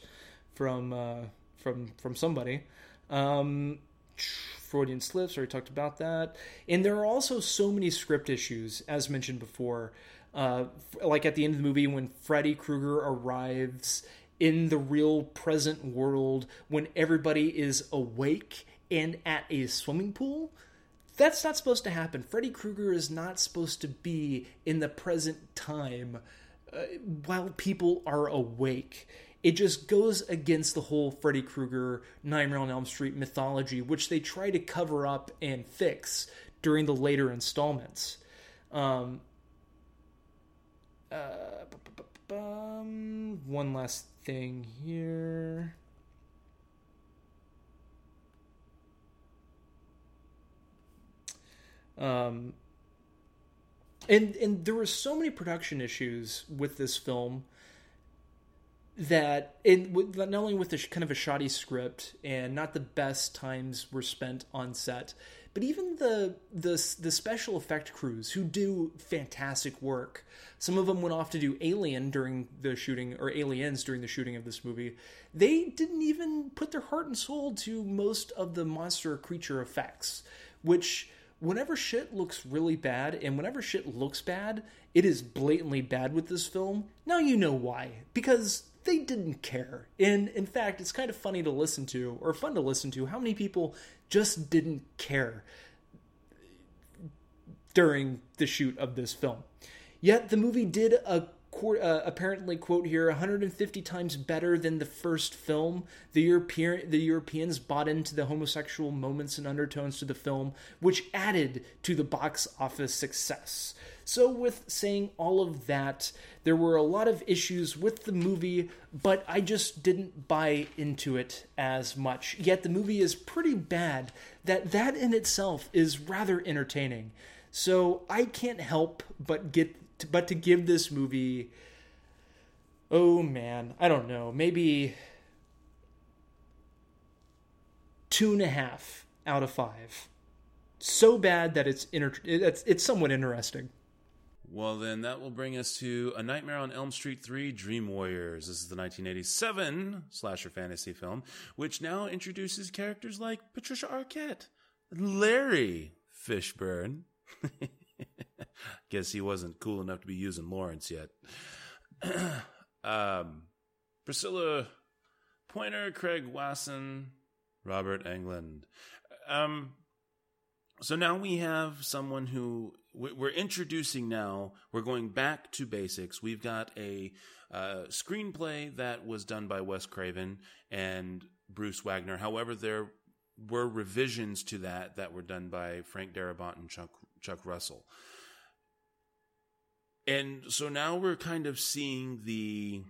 from uh, from from somebody. Um, Freudian slips. Already talked about that. And there are also so many script issues, as mentioned before. Uh, like at the end of the movie when Freddy Krueger arrives in the real present world when everybody is awake and at a swimming pool That's not supposed to happen. Freddy Krueger is not supposed to be in the present time uh, while people are awake. It just goes against the whole Freddy Krueger Nightmare on Elm Street mythology, which they try to cover up and fix during the later installments. Um, uh, one last thing here. Um, and and there were so many production issues with this film that in not only with the kind of a shoddy script and not the best times were spent on set, but even the the the special effect crews who do fantastic work. Some of them went off to do Alien during the shooting or Aliens during the shooting of this movie. They didn't even put their heart and soul to most of the monster creature effects, which whenever shit looks really bad and whenever shit looks bad, it is blatantly bad with this film. Now you know why. Because they didn't care. And in fact, it's kind of funny to listen to, or fun to listen to, how many people just didn't care during the shoot of this film. Yet the movie did a uh, apparently quote here 150 times better than the first film the european the europeans bought into the homosexual moments and undertones to the film which added to the box office success so with saying all of that there were a lot of issues with the movie but i just didn't buy into it as much. Yet the movie is pretty bad. That that in itself is rather entertaining. So i can't help but get but to give this movie oh man i don't know maybe two and a half out of five. So bad that it's inter- it's, it's somewhat interesting well, then that will bring us to A Nightmare on Elm Street 3 Dream Warriors. This is the 1987 slasher fantasy film, which now introduces characters like Patricia Arquette, Larry Fishburne, Guess he wasn't cool enough to be using Lawrence yet. um, Priscilla Pointer, Craig Wasson, Robert Englund. Um, so now we have someone who we're introducing now. We're going back to basics. We've got a uh, screenplay that was done by Wes Craven and Bruce Wagner. However, there were revisions to that that were done by Frank Darabont and Chuck Chuck Russell. And so now we're kind of seeing the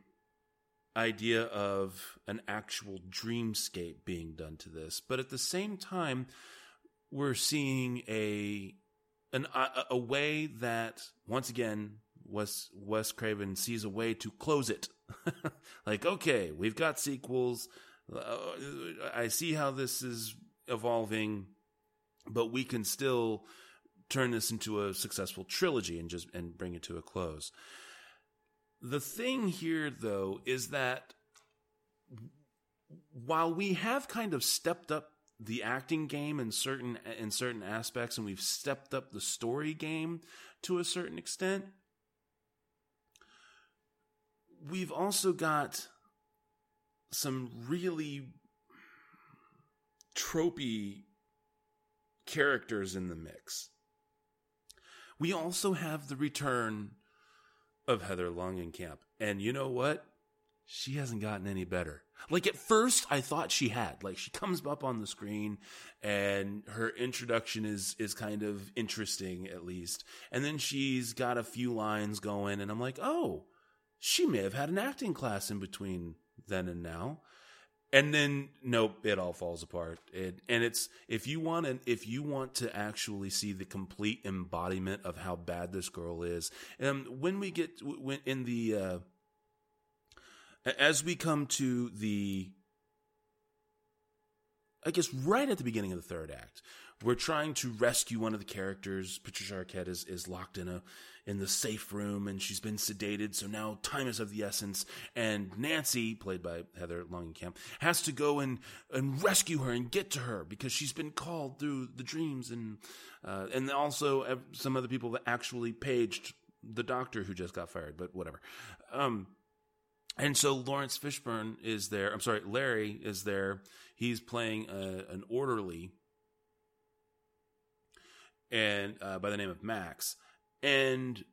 idea of an actual dreamscape being done to this, but at the same time, we're seeing a an a, a way that once again Wes Wes Craven sees a way to close it. like, okay, we've got sequels. Uh, I see how this is evolving, but we can still turn this into a successful trilogy and just and bring it to a close. The thing here though is that while we have kind of stepped up the acting game in certain in certain aspects and we've stepped up the story game to a certain extent we've also got some really tropey characters in the mix we also have the return of Heather Langenkamp. And you know what? She hasn't gotten any better. Like at first I thought she had. Like she comes up on the screen and her introduction is is kind of interesting at least. And then she's got a few lines going and I'm like, "Oh, she may have had an acting class in between then and now." and then nope it all falls apart it, and it's if you want and if you want to actually see the complete embodiment of how bad this girl is um when we get when in the uh as we come to the i guess right at the beginning of the third act we're trying to rescue one of the characters patricia arquette is, is locked in a in the safe room and she's been sedated. So now time is of the essence. And Nancy, played by Heather Langenkamp, has to go and, and rescue her and get to her because she's been called through the dreams and, uh, and also some other people that actually paged the doctor who just got fired, but whatever. Um, and so Lawrence Fishburne is there. I'm sorry, Larry is there. He's playing a, an orderly and uh, by the name of Max, and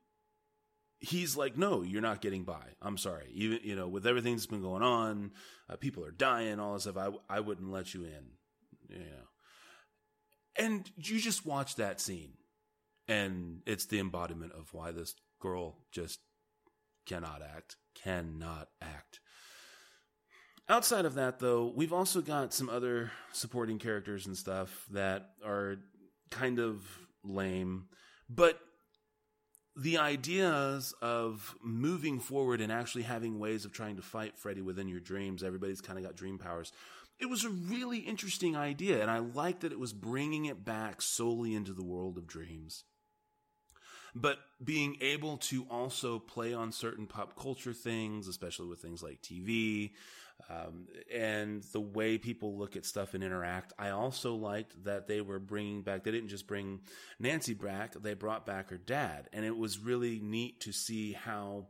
he's like, "No, you're not getting by. I'm sorry. Even you know, with everything that's been going on, uh, people are dying, all this stuff. I I wouldn't let you in. You know." And you just watch that scene, and it's the embodiment of why this girl just cannot act, cannot act. Outside of that, though, we've also got some other supporting characters and stuff that are kind of lame, but the ideas of moving forward and actually having ways of trying to fight Freddy within your dreams, everybody's kind of got dream powers. It was a really interesting idea, and I like that it was bringing it back solely into the world of dreams. But being able to also play on certain pop culture things, especially with things like TV, um, and the way people look at stuff and interact. I also liked that they were bringing back, they didn't just bring Nancy back, they brought back her dad. And it was really neat to see how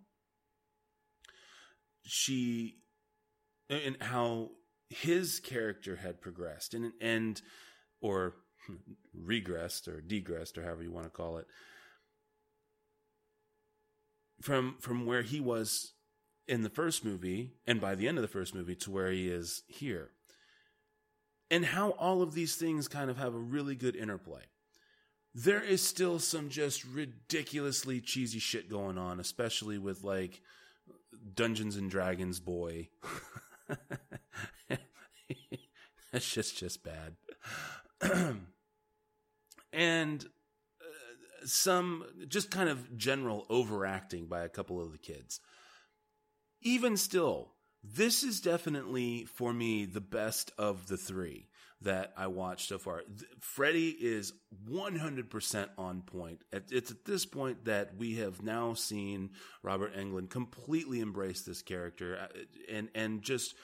she, and how his character had progressed and, and, or regressed or degressed or however you want to call it from from where he was in the first movie and by the end of the first movie to where he is here. And how all of these things kind of have a really good interplay. There is still some just ridiculously cheesy shit going on, especially with like Dungeons and Dragons boy. That's just just bad. and some just kind of general overacting by a couple of the kids even still, this is definitely for me the best of the three that I watched so far. Freddy is 100% on point. It's at this point that we have now seen Robert Englund completely embrace this character uh, and and just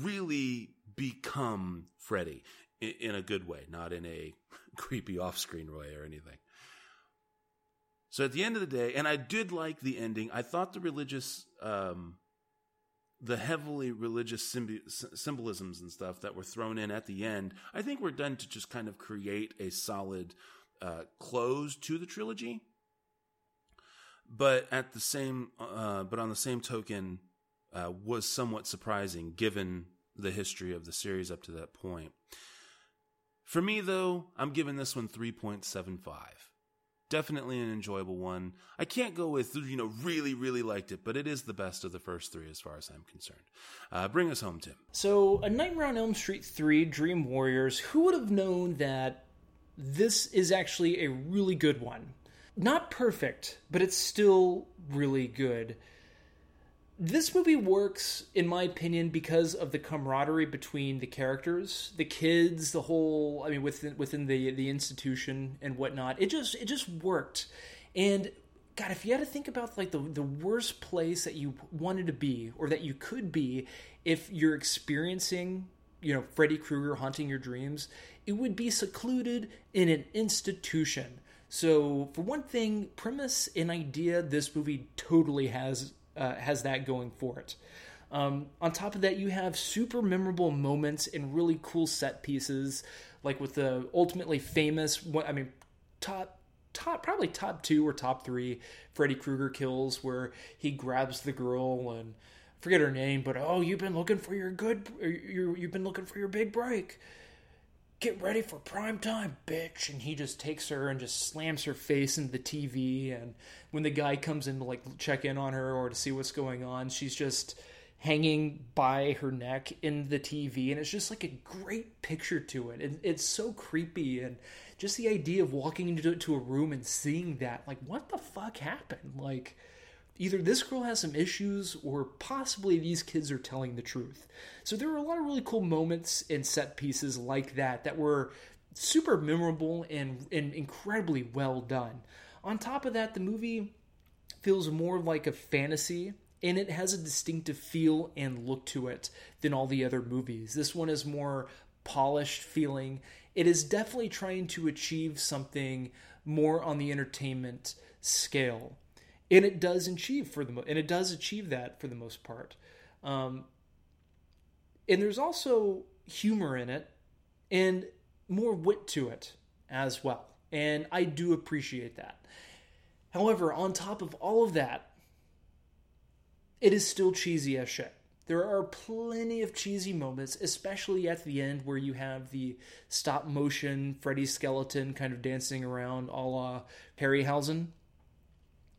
really become Freddy in a good way, not in a creepy off-screen way or anything. So at the end of the day, and I did like the ending. I thought the religious, um, the heavily religious symbolisms and stuff that were thrown in at the end, I think were done to just kind of create a solid uh, close to the trilogy. But at the same, uh, but on the same token, uh, was somewhat surprising given the history of the series up to that point. For me, though, I'm giving this one 3.75 definitely an enjoyable one. I can't go with, you know, really, really liked it, but it is the best of the first three as far as I'm concerned. Uh, bring us home, Tim. So, A Nightmare on Elm Street 3 Dream Warriors, who would have known that this is actually a really good one? Not perfect, but it's still really good this movie works in my opinion because of the camaraderie between the characters. The kids the whole i mean within within the the institution and whatnot. It just it just worked. And god if you had to think about like the the worst place that you wanted to be or that you could be if you're experiencing you know freddy krueger haunting your dreams it would be secluded in an institution. So for one thing premise and idea this movie totally has uh, has that going for it. Um, on top of that, you have super memorable moments and really cool set pieces, like with the ultimately famous. I mean, top top probably top two or top three Freddy Krueger kills where he grabs the girl and forget her name, but oh, you've been looking for your good, you you've been looking for your big break get ready for prime time, bitch. And he just takes her and just slams her face into the TV. And when the guy comes in to like check in on her or to see what's going on, she's just hanging by her neck in the TV. And it's just like a great picture to it. it it's so creepy. And just the idea of walking into to a room and seeing that, like, what the fuck happened? Like, either this girl has some issues or possibly these kids are telling the truth. So there were a lot of really cool moments and set pieces like that that were super memorable and, and incredibly well done. On top of that, the movie feels more like a fantasy and it has a distinctive feel and look to it than all the other movies. This one is more polished feeling. It is definitely trying to achieve something more on the entertainment scale and it does achieve for the mo- and it does achieve that for the most part. Um, and there's also humor in it and more wit to it as well. and I do appreciate that. However, on top of all of that, it is still cheesy as shit. There are plenty of cheesy moments, especially at the end where you have the stop motion Freddy skeleton kind of dancing around a la Harryhausen.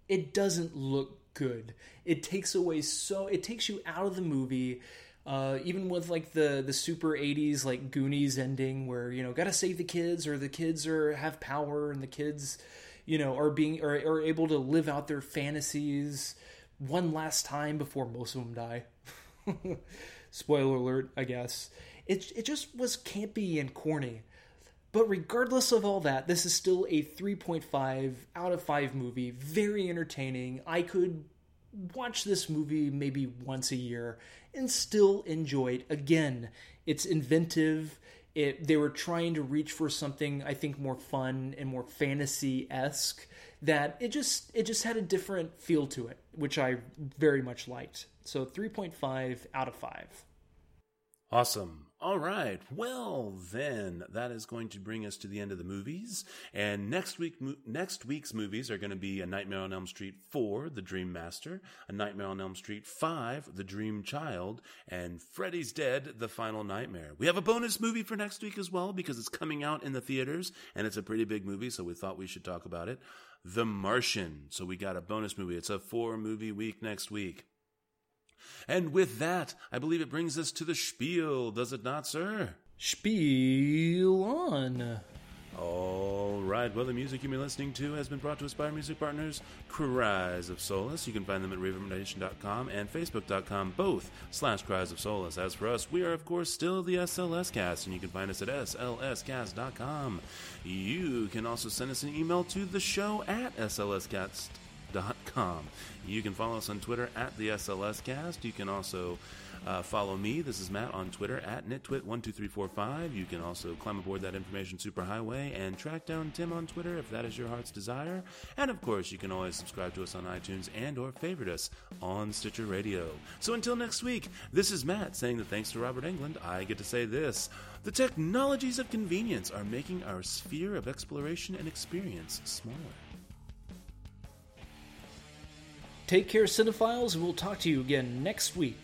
It doesn't look good. It takes away so it takes you out of the movie. Uh, even with like the the super 80s like goonies ending where you know gotta save the kids or the kids are have power and the kids you know are being are, are able to live out their fantasies one last time before most of them die spoiler alert i guess it, it just was campy and corny but regardless of all that this is still a 3.5 out of 5 movie very entertaining i could watch this movie maybe once a year and still enjoy it. Again, it's inventive. It, they were trying to reach for something I think more fun and more fantasy esque. That it just it just had a different feel to it, which I very much liked. So three point five out of five. Awesome. All right. Well, then that is going to bring us to the end of the movies. And next week, mo- next week's movies are going to be A Nightmare on Elm Street 4, The Dream Master, A Nightmare on Elm Street 5, The Dream Child, and Freddy's Dead, The Final Nightmare. We have a bonus movie for next week as well because it's coming out in the theaters and it's a pretty big movie, so we thought we should talk about it. The Martian. So we got a bonus movie. It's a four movie week next week. And with that, I believe it brings us to the spiel, does it not, sir? Spiel on. All right. Well, the music you've been listening to has been brought to us by our music partners, Cries of Solace. You can find them at ReverbNation.com and Facebook.com, both slash Cries of Solace. As for us, we are, of course, still the SLS Cast, and you can find us at SLScast.com. You can also send us an email to the show at SLScast.com. You can follow us on Twitter at the SLS Cast. You can also uh, follow me. This is Matt on Twitter at nitwit12345. You can also climb aboard that information superhighway and track down Tim on Twitter if that is your heart's desire. And of course, you can always subscribe to us on iTunes and or favorite us on Stitcher Radio. So until next week, this is Matt saying that thanks to Robert Englund, I get to say this. The technologies of convenience are making our sphere of exploration and experience smaller. Take care, cinephiles, and we'll talk to you again next week.